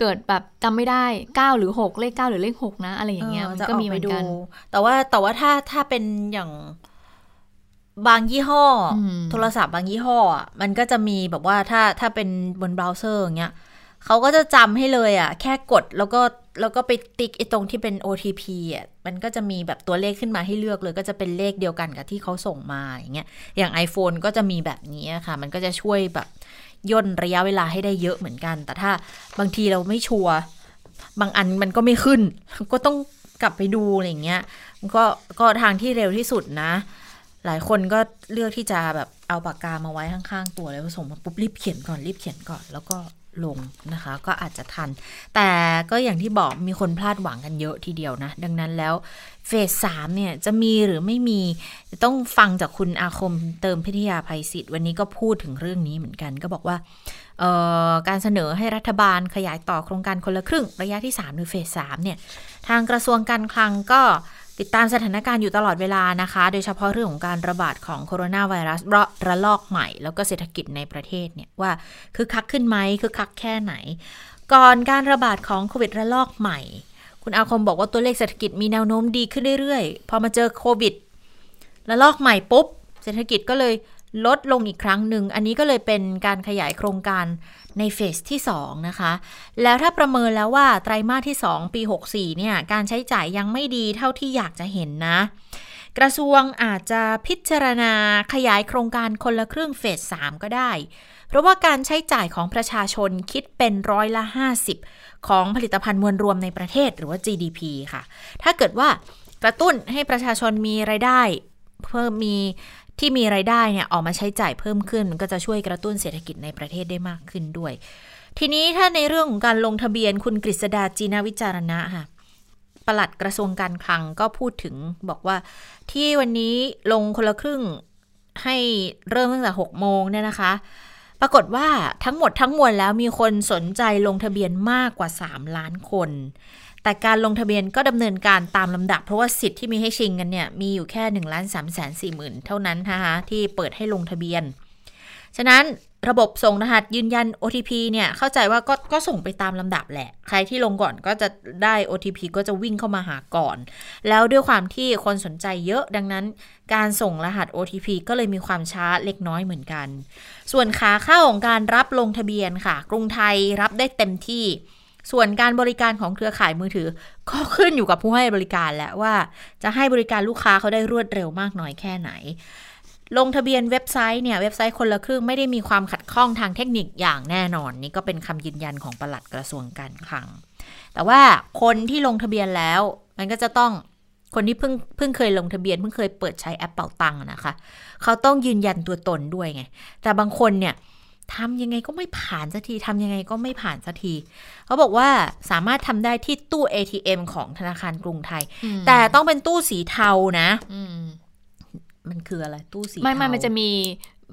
เกิดแบบจำไม่ได้ 9 หรือ 6 เลข 9 หรือเลข 6 นะ อะไรอย่างเงี้ยมันจะก็ออมีเหไปมือนดูกัน แต่ว่าแต่ว่าถ้าถ้าเป็นอย่าง บางยี่ห้ออมโทรศัพท์บางยี่ห้ออะมันก็จะมีแบบว่าถ้าถ้าเป็นบนเบราว์เซอร์อย่างเงี้ยเขาก็จะจำให้เลยอะ แค่กดแล้วก็แล้วก็ไปติ๊กไอ้ตรงที่เป็น OTP อะมันก็จะมีแบบตัวเลขขึ้นมาให้เลือกเลย ก็จะเป็นเลขเดียวกันกับที่เขาส่งมาอย่างเงี้ยอย่าง iPhone ก็จะมีแบบนี้ค่ะ มันก็จะช่วยแบบย่นระยะเวลาให้ได้เยอะเหมือนกัน แต่ถ้าบางทีเราไม่ชัวร์บางอันมันก็ไม่ขึ้น ก็ต้องกลับไปดูอะไรอย่างเงี้ยมันก็ก็ทางที่เร็วที่สุดนะ หลายคนก็เลือกที่จะแบบเอาปากกามาไว้ข้างๆ ตัวแล้วส่งมาปุ๊บรีบเขียนก่อนรีบเขียนก่อนแล้วก็ลงนะคะ ก็อาจจะทัน แต่ก็อย่างที่บอกมีคนพลาดหวังกันเยอะทีเดียวนะ ดังนั้นแล้วเฟสสามเนี่ยจะมีหรือไม่มีต้องฟังจากคุณอาคมเติมพิทยาภัยศิษย์วันนี้ก็พูดถึงเรื่องนี้เหมือนกัน ก็บอกว่าเอ่อการเสนอให้รัฐบาลขยายต่อโครงการคนละครึ่ง ระยะที่3หรือเฟส3เนี่ยทางกระทรวงการคลังก็ ติดตามสถานการณ์อยู่ตลอดเวลานะคะ โดยเฉพาะเรื่องของการระบาดของโคโรนาไวรัสระระลอกใหม่ แล้วก็เศรษฐกิจในประเทศเนี่ยว่าคือคักขึ้นไหมคือคักแค่ไหน ก่อนการระบาดของโควิดระลอกใหม่ คุณอาคมบอกว่าตัวเลขเศรษฐกิจมีแนวโน้มดีขึ้นเรื่อยๆ พอมาเจอโควิดระลอกใหม่ปุ๊บ เศรษฐกิจก็เลยลดลงอีกครั้งหนึ่ง อันนี้ก็เลยเป็นการขยายโครงการ ในเฟสที่ 2 นะคะ แล้วถ้าประเมินแล้วว่าไตรมาสที่ 2 ปี 64 เนี่ย การใช้จ่ายยังไม่ดีเท่าที่อยากจะเห็นนะ กระทรวงอาจจะพิจารณาขยายโครงการคนละครึ่งเฟส 3 ก็ได้ เพราะว่าการใช้จ่ายของประชาชนคิดเป็นร้อยละ 50 ของผลิตภัณฑ์มวลรวมในประเทศหรือว่า GDP ค่ะ ถ้าเกิดว่ากระตุ้นให้ประชาชนมีไรายได้เพิ่มมี ที่มีไรายได้เนี่ยออกมาใช้จ่ายเพิ่มขึ้น มันก็จะช่วยกระตุ้นเศรษฐกิจในประเทศได้มากขึ้นด้วย ทีนี้ถ้าในเรื่องของการลงทะเบียนคุณกฤษดาจีนาวิจารณะค่ะปลัดกระทรวงการคลังก็พูดถึงบอกว่าที่วันนี้ลงคนละครึ่งให้เริ่มตั้งแต่6โมงเนี่ยนะคะ ปรากฏว่าทั้งหมดทั้งมวลแล้วมีคนสนใจลงทะเบียนมากกว่า 3 ล้านคน แต่การลงทะเบียนก็ดำเนินการตามลำดับ เพราะว่าสิทธิ์ที่มีให้ชิงกันเนี่ยมีอยู่แค่1นึ่งล้านสามแสนสี่หมื่นเท่านั้นนะคะที่เปิดให้ลงทะเบียน ฉะนั้นระบบส่งรหัสยืนยัน OTP เนี่ยเข้าใจว่าก็ก็ส่งไปตามลำดับแหละ ใครที่ลงก่อนก็จะได้ OTP ก็จะวิ่งเข้ามาหาก่อน แล้วด้วยความที่คนสนใจเยอะดังนั้น การส่งรหัส OTP ก็เลยมีความช้าเล็กน้อยเหมือนกัน ส่วนขาเข้าของการรับลงทะเบียนค่ะ กรุงไทยรับได้เต็มที่ ส่วนการบริการของเครือข่ายมือถือ ก็ขึ้นอยู่กับผู้ให้บริการแล้วว่าจะให้บริการลูกค้าเขาได้รวดเร็วมากน้อยแค่ไหน ลงทะเบียนเว็บไซต์เนี่ยเว็บไซต์คนละครึ่งไม่ได้มีความขัดข้องทางเทคนิคอย่างแน่นอน นี่ก็เป็นคำยืนยันของปลัดกระทรวงการคลัง แต่ว่าคนที่ลงทะเบียนแล้ว มันก็จะต้องคนที่เพิ่งเพิ่งเคยลงทะเบียนเพิ่งเคยเปิดใช้แอปเป่าตังค์นะคะ เขาต้องยืนยันตัวตนด้วยไง แต่บางคนเนี่ย ทำยังไงก็ไม่ผ่านสักทีทำยังไงก็ไม่ผ่านสักที เขาบอกว่าสามารถทำได้ที่ตู้ ATM ของธนาคารกรุงไทย แต่ต้องเป็นตู้สีเทานะอืมมันคืออะไรตู้สีไม่ไม่เทามันจะมี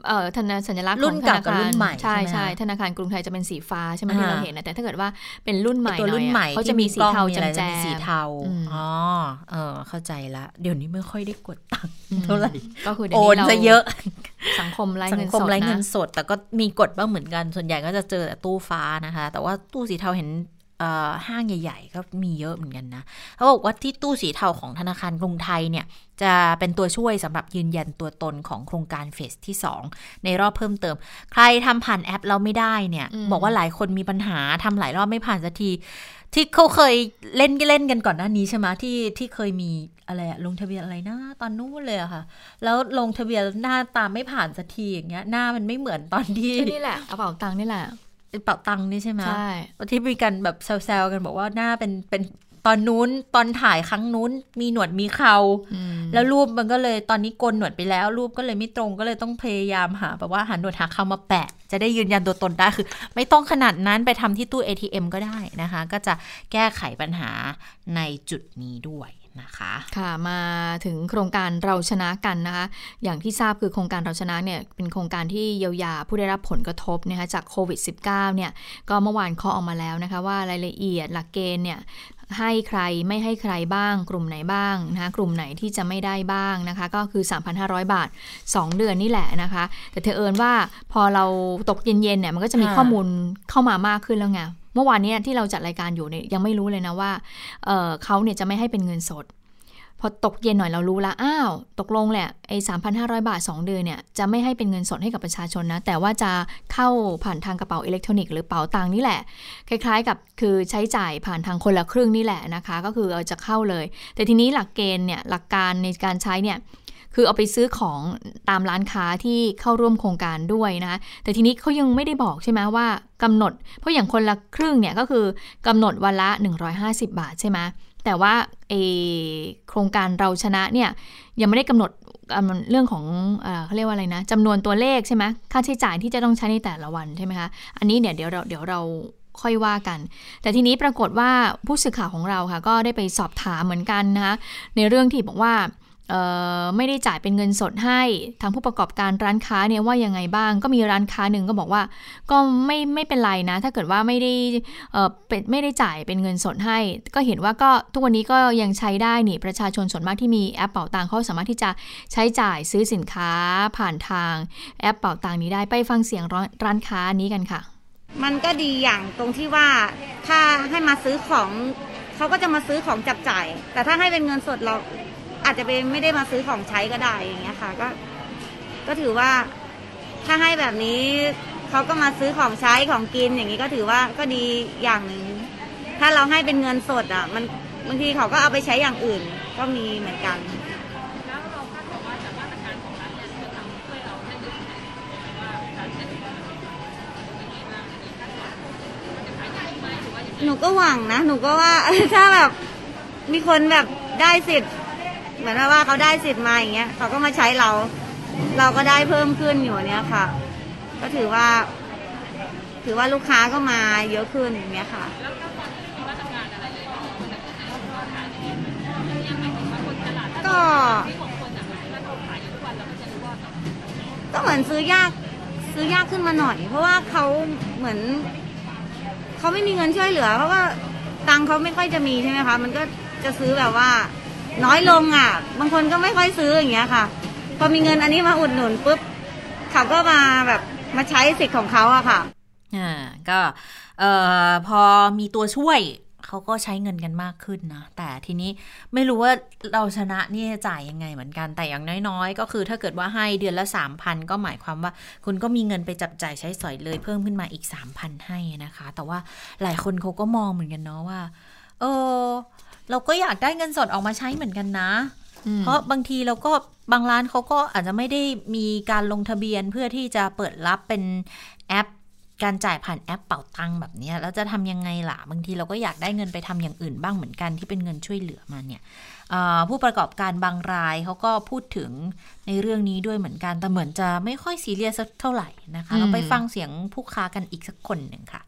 เอ่อธนาสัญลักษณ์รุ่ขอนงธเก่านากับคารรุ่นใหม่ใช่ใช่ไหมใช่คะธนาคารกรุงไทยจะเป็นสีฟ้าใช่ไหมอ่าที่เราเห็นนะแต่ถ้าเกิดว่าเป็นรุ่นใหม่ตัวหน่รุ่อยนอะใหม่เขาจะมีสีเทาที่อะไรจำแจจะมีสีเทาอืมอ๋อเออเข้าใจละ เดี๋ยวนี้ไม่ค่อยได้กดตังค์เท่าไหร่ก็คือเดี๋ยโอวนนี้เราซะเยอะ สังคมไร้สัเงิงนคมสดไร้เงินนะสด แต่ก็มีกฎบ้างเหมือนกัน ส่วนใหญ่ก็จะเจอแต่ตู้ฟ้านะคะ แต่ว่าตู้สีเทาเห็นเอ่อห้างใหญ่ ๆ ก็มีเยอะเหมือนกันนะเขาบอกว่าที่ตู้สีเทาของธนาคารกรุงไทยเนี่ย จะเป็นตัวช่วยสำหรับยืนยันตัวตนของโครงการเฟสที่ 2 ในรอบเพิ่มเติม ใครทำผ่านแอปเราไม่ได้เนี่ยอืมบอกว่าหลายคนมีปัญหาทำหลายรอบไม่ผ่านสักที ที่เขาเคยเล่นเล่นกันก่อนหน้านี้ใช่ไหมที่ที่เคยมีอะไรอะลงทะเบียนอะไรนะตอนนู้นเลยอะค่ะ แล้วลงทะเบียนหน้าตาไม่ผ่านสักทีอย่างเงี้ยหน้ามันไม่เหมือนตอนที่ก็นี่แหละกระเป๋าตังค์นี่แหละเป่าตังค์นี่ใช่ไหมใช่ที่มีกันแบบแซวๆกันบอกว่าหน้าเป็นเป็น ตอนนู้นตอนถ่ายครั้งนู้น มีหนวดมีเขาอืมแล้วรูปมันก็เลยตอนนี้โกนหนวดไปแล้ว รูปก็เลยไม่ตรงก็เลยต้องพยายามหาแบบว่าหาหนวดหาเขามาแปะ จะได้ยืนยันตัวตนได้คือ ไม่ต้องขนาดนั้นไปทำที่ตู้ ATM ก็ได้นะคะ ก็จะแก้ไขปัญหาในจุดนี้ด้วยนะคะค่ะมาถึงโครงการเราชนะกันนะคะอย่างที่ทราบคือโครงการเราชนะเนี่ยเป็นโครงการที่เยียวยาผู้ได้รับผลกระทบนะคะจากโควิด -19 เนี่ยก็เมื่อวานเคาะออกมาแล้วนะคะว่ารายละเอียดหลักเกณฑ์เนี่ย ให้ใครไม่ให้ใครบ้าง กลุ่มไหนบ้างนะคะกลุ่มไหนที่จะไม่ได้บ้างนะคะ ก็คือ 3,500 บาท 2 เดือนนี่แหละนะคะ แต่เธอเอิญว่าพอเราตกเย็นๆเนี่ยมันก็จะมีค่ะข้อมูลเข้ามามากขึ้นแล้วไงเมื่อวานเนี้ที่เราจัดรายการอยู่เนี่ยยังไม่รู้เลยนะว่าเอ่อเขาเนี่ยจะไม่ให้เป็นเงินสด พอตกเย็นหน่อยเรารู้ละอ้าว ตกลงแหละไอ้3,500บาท 2 เดือนเนี่ย จะไม่ให้เป็นเงินสดให้กับประชาชนนะ แต่ว่าจะเข้าผ่านทางกระเป๋าอิเล็กทรอนิกส์หรือเป๋าตังนี่แหละ คล้ายๆ กับคือใช้จ่ายผ่านทางคนละครึ่งนี่แหละนะคะ ก็คือจะเข้าเลย แต่ทีนี้หลักเกณฑ์เนี่ยหลักการในการใช้เนี่ยคือเอาไปซื้อของตามร้านค้าที่เข้าร่วมโครงการด้วยนะคะแต่ทีนี้เขายังไม่ได้บอกใช่ไหมว่ากำหนด เพราะอย่างคนละครึ่งเนี่ยก็คือกำหนดวันละ 150 บาทใช่ไหม แต่ว่าเอโครงการเราชนะเนี่ยยังไม่ได้กำหนดกำหนดเรื่องของเขาเรียกว่าอะไรนะจำนวนตัวเลขใช่ไหมค่าใช้จ่ายที่จะต้องใช้ในแต่ละวันใช่ไหมคะอันนี้เนี่ยเดี๋ยวเราเดี๋ยวเราค่อยว่ากัน แต่ทีนี้ปรากฏว่าผู้สื่อข่าวของเราค่ะ ก็ได้ไปสอบถามเหมือนกันนะคะในเรื่องที่บอกว่า ไม่ได้จ่ายเป็นเงินสดให้ทางผู้ประกอบการร้านค้าเนี่ยว่ายังไงบ้าง ก็มีร้านค้าหนึ่งก็บอกว่า ก็ไม่ไม่เป็นไรนะ ถ้าเกิดว่าไม่ได้เออเป็นไม่ได้จ่ายเป็นเงินสดให้ ก็เห็นว่าก็ทุกวันนี้ก็ยังใช้ได้นี่ประชาชนส่วนมากที่มีแอปเป่าตังเขาสามารถที่จะใช้จ่ายซื้อสินค้าผ่านทางแอปเป่าตังนี้ได้ไปฟังเสียงร้านร้านค้านี้กันค่ะ มันก็ดีอย่างตรงที่ว่าถ้าให้มาซื้อของเขาก็จะมาซื้อของจับจ่าย แต่ถ้าให้เป็นเงินสดเรา อาจจะเป็นไม่ได้มาซื้อของใช้ก็ได้อย่างเงี้ยค่ะ ก็ ก็ถือว่า ถ้าให้แบบนี้เขาก็มาซื้อของใช้ของกินอย่างนี้ก็ถือว่าก็ดีอย่างหนึ่งถ้าเราให้เป็นเงินสดอะ มันบางทีเขาก็เอาไปใช้อย่างอื่น ก็มีเหมือนกันหนูก็หวังนะหนูก็ว่าถ้าแบบมีคนแบบได้สิทธิ์ เหมือนว่าเขาได้สิทธิ์มาอย่างเงี้ยเขาก็มาใช้เรา เราก็ได้เพิ่มขึ้นอยู่เนี้ยค่ะ ก็ถือว่า ถือว่าลูกค้าก็มาเยอะขึ้นอย่างเงี้ยค่ะก็ก็เหมือนซื้อยากซื้อยากขึ้นมาหน่อย เพราะว่าเขาเหมือนเขาไม่มีเงินช่วยเหลือเพราะว่าตังค์เขาไม่ค่อยจะมีใช่ไหมคะ มันก็จะซื้อแบบว่า น้อยลงอะ บางคนก็ไม่ค่อยซื้ออย่างเงี้ยค่ะ พอมีเงินอันนี้มาอุดหนุนปุ๊บเขาก็มาแบบมาใช้สิทธิ์ของเขาอะค่ะอ่าก็เอ่อพอมีตัวช่วยเขาก็ใช้เงินกันมากขึ้นนะ แต่ทีนี้ไม่รู้ว่าเราชนะนี่จ่ายยังไงเหมือนกัน แต่อย่างน้อยๆ ก็คือถ้าเกิดว่าให้เดือนละ 3,000 ก็หมายความว่า คุณก็มีเงินไปจับจ่ายใช้สอยเลยเพิ่มขึ้นมาอีก 3,000 ให้นะคะ แต่ว่าหลายคนเขาก็มองเหมือนกันเนาะว่า เออ เราก็อยากได้เงินสดออกมาใช้เหมือนกันนะอืมเพราะบางทีเราก็บางร้านเขาก็อาจจะไม่ได้มีการลงทะเบียนเพื่อที่จะเปิดรับเป็นแอป การจ่ายผ่านแอปเป่าตังค์แบบเนี้ยแล้วจะทำยังไงล่ะ บางทีเราก็อยากได้เงินไปทำอย่างอื่นบ้างเหมือนกันที่เป็นเงินช่วยเหลือมาเนี่ยเอ่อผู้ประกอบการบางรายเขาก็พูดถึงในเรื่องนี้ด้วยเหมือนกัน แต่เหมือนจะไม่ค่อยซีเรียสสักเท่าไหร่นะคะ เราไปฟังเสียงผู้ค้ากันอีกสักคนหนึ่งค่ะ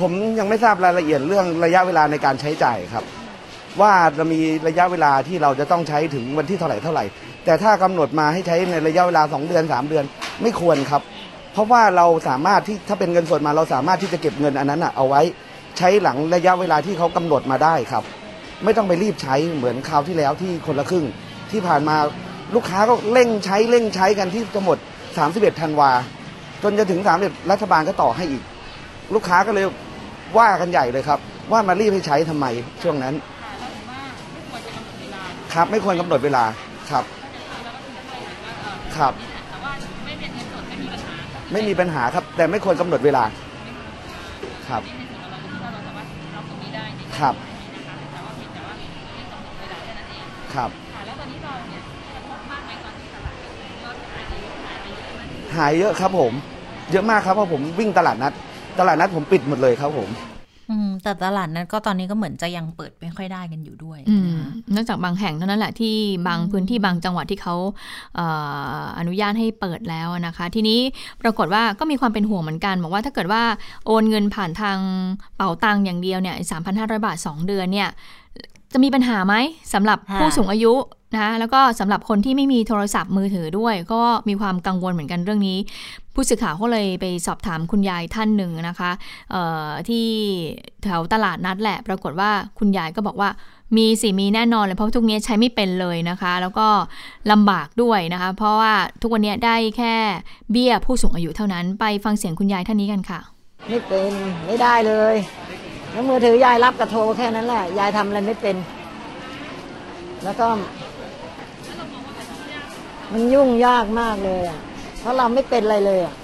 ผมยังไม่ทราบรายละเอียดเรื่องระยะเวลาในการใช้จ่ายครับ ว่าจะมีระยะเวลาที่เราจะต้องใช้ถึงวันที่เท่าไหร่เท่าไหร่ แต่ถ้ากำหนดมาให้ใช้ในระยะเวลา 2 เดือน 3 เดือนไม่ควรครับ เพราะว่าเราสามารถที่ถ้าเป็นเงินสดมาเราสามารถที่จะเก็บเงินอันนั้นอะเอาไว้ใช้หลังระยะเวลาที่เขากำหนดมาได้ครับ ไม่ต้องไปรีบใช้เหมือนคราวที่แล้วที่คนละครึ่ง ที่ผ่านมาลูกค้าก็เร่งใช้เร่งใช้กันที่จะหมด 31ธันวาจนจะถึง31รัฐบาลก็ต่อให้อีก ลูกค้าก็เลยว่ากันใหญ่เลยครับ ว่ามารีบให้ใช้ทำไมช่วงนั้น ครับ ไม่ควรกำหนดเวลาครับครับไม่มีปัญหาครับ แต่ไม่ควรกำหนดเวลาครับครับครับหายเยอะครับผม เยอะมากครับเพราะผมวิ่งตลาดนัด ตลาดนัดผมปิดหมดเลยครับผม อืมแต่ตลาดนั้นก็ตอนนี้ก็เหมือนจะยังเปิดไม่ค่อยได้กันอยู่ด้วยอืมนะคะนอกจากบางแห่งเท่านั้นแหละที่บางพื้นที่บางจังหวัดที่เขาเอ่ออนุญาตให้เปิดแล้วนะคะ ทีนี้ปรากฏว่าก็มีความเป็นห่วงเหมือนกัน บอกว่าถ้าเกิดว่าโอนเงินผ่านทางเป๋าตังอย่างเดียวเนี่ยสามพันห้าร้อยบาท2เดือนเนี่ย จะมีปัญหาไหมสำหรับค่ะผู้สูงอายุนะคะแล้วก็สำหรับคนที่ไม่มีโทรศัพท์มือถือด้วย ก็มีความกังวลเหมือนกันเรื่องนี้ ผู้สื่อข่าวก็เลยไปสอบถามคุณยายท่านหนึ่งนะคะเอ่อที่แถวตลาดนัดแหละ ปรากฏว่าคุณยายก็บอกว่ามีสิมีแน่นอนเลยเพราะทุกนี้ใช้ไม่เป็นเลยนะคะ แล้วก็ลำบากด้วยนะคะ เพราะว่าทุกวันนี้ได้แค่เบี้ยผู้สูงอายุเท่านั้นไปฟังเสียงคุณยายท่านนี้กันค่ะ ไม่เป็นไม่ได้เลย แล้วมือถือยายรับกับโทรแค่นั้นแหละ ยายทำอะไรไม่เป็น แล้วก็มันยุ่งยากมากเลยอะเพราะเราไม่เป็นอะไรเลยอะ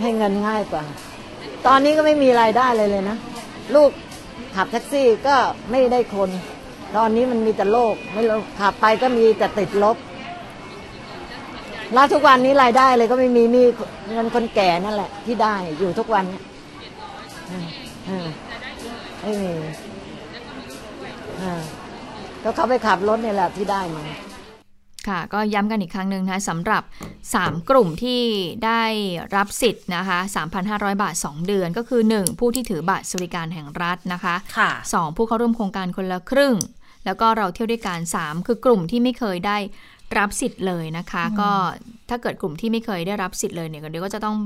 ให้เงินง่ายกว่า ตอนนี้ก็ไม่มีรายได้เลยเลยนะ ลูกขับแท็กซี่ก็ไม่ได้คน ตอนนี้มันมีแต่โลก ไม่รู้ขับไปก็มีแต่ติดลบ แล้วทุกวันนี้รายได้เลยก็ไม่มีมีเงินคนแก่นั่นแหละ ที่ได้อยู่ทุกวันเนี่ย ไม่มีอ่าก็เขาไปขับรถเนี่ยแหละที่ได้มาค่ะก็ย้ำกันอีกครั้งหนึ่งนะคะสำหรับ 3 กลุ่มที่ได้รับสิทธิ์นะคะ 3,500 บาท 2 เดือนก็คือ 1. ผู้ที่ถือบัตรสวัสดิการแห่งรัฐนะคะค่ะ 2. ผู้เข้าร่วมโครงการคนละครึ่ง แล้วก็เราเที่ยวด้วยกัน3คือกลุ่มที่ไม่เคยได้ รับสิทธิ์เลยนะคะ ก็ถ้าเกิดกลุ่มที่ไม่เคยได้รับสิทธิ์เลยเนี่ยเดี๋ยวก็จะต้อง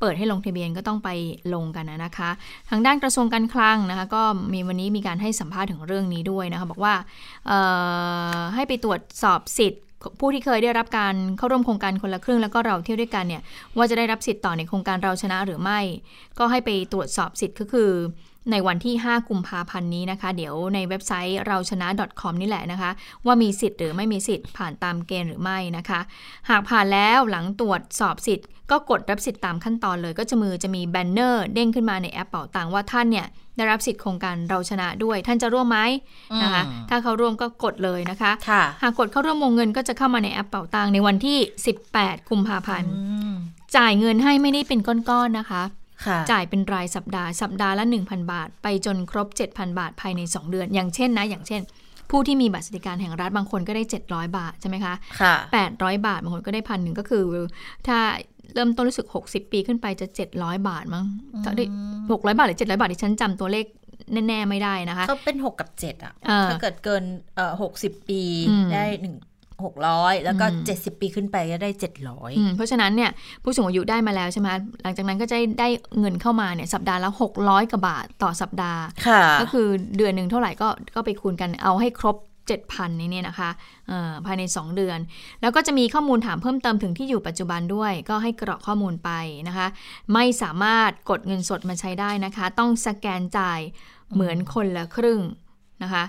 เปิดให้ลงทะเบียนก็ต้องไปลงกันนะคะ ทางด้านกระทรวงการคลังนะคะ ก็มีวันนี้มีการให้สัมภาษณ์ถึงเรื่องนี้ด้วยนะคะ บอกว่าเอ่อให้ไปตรวจสอบสิทธิ์ผู้ที่เคยได้รับการเข้าร่วมโครงการคนละครึ่งแล้วก็เราเที่ยวด้วยกันเนี่ยว่าจะได้รับสิทธิ์ต่อในโครงการเราชนะหรือไม่ ก็ให้ไปตรวจสอบสิทธิ์ก็คือ ในวันที่ 5 กุมภาพันธ์นี้นะคะ เดี๋ยวในเว็บไซต์เราชนะ .com นี่แหละนะคะ ว่ามีสิทธิ์หรือไม่มีสิทธิ์ผ่านตามเกณฑ์หรือไม่นะคะ หากผ่านแล้วหลังตรวจสอบสิทธิ์ก็กดรับสิทธิ์ตามขั้นตอนเลย ก็จะมือจะมีแบนเนอร์เด้งขึ้นมาในแอปเป๋าตังว่าท่านเนี่ยได้รับสิทธิ์โครงการเราชนะด้วย ท่านจะร่วมไหมนะคะอืมถ้าเขาร่วมก็กดเลยนะคะค่ะหากกดเข้าร่วมวงเงินก็จะเข้ามาในแอปเป๋าตังในวันที่ 18 กุมภาพันธ์อืมจ่ายเงินให้ไม่ได้เป็นก้อนๆนะคะค่ะ จ่ายเป็นรายสัปดาห์สัปดาห์ละ 1,000 บาท ไปจนครบ 7,000 บาทภายใน 2 เดือน อย่างเช่นนะ อย่างเช่น ผู้ที่มีบัตรสวัสดิการแห่งรัฐบางคนก็ได้ 700 บาทใช่ไหมคะค่ะ800 บาทบางคนก็ได้พันหนึ่งก็คือ ถ้าเริ่มต้นรู้สึก 60 ปีขึ้นไปจะ 700 บาทมั้งถ้าได้600 บาทหรือ 700 บาทที่ฉันจำตัวเลขแน่ ๆ ไม่ได้นะคะเขาเป็นหกกับเจ็ดอะเออถ้าเกิดเกินเอ่อหกสิบปีอืมได้หนึ่ง หกร้อยแล้วก็อืมเจ็ดสิบปีขึ้นไปก็ได้เจ็ดร้อยอืมเพราะฉะนั้นเนี่ยผู้สูงอายุได้มาแล้วใช่ไหมหลังจากนั้นก็จะได้เงินเข้ามาเนี่ยสัปดาห์ละ 600กว่าบาทต่อสัปดาห์ค่ะก็คือเดือนหนึ่งเท่าไหร่ก็ก็ไปคูณกันเอาให้ครบ 7,000ในเนี่ยนะคะเอ่อภายใน 2 เดือน แล้วก็จะมีข้อมูลถามเพิ่มเติมถึงที่อยู่ปัจจุบันด้วย ก็ให้กรอกข้อมูลไปนะคะ ไม่สามารถกดเงินสดมาใช้ได้นะคะ ต้องสแกนจ่ายเหมือนคนละครึ่งนะคะ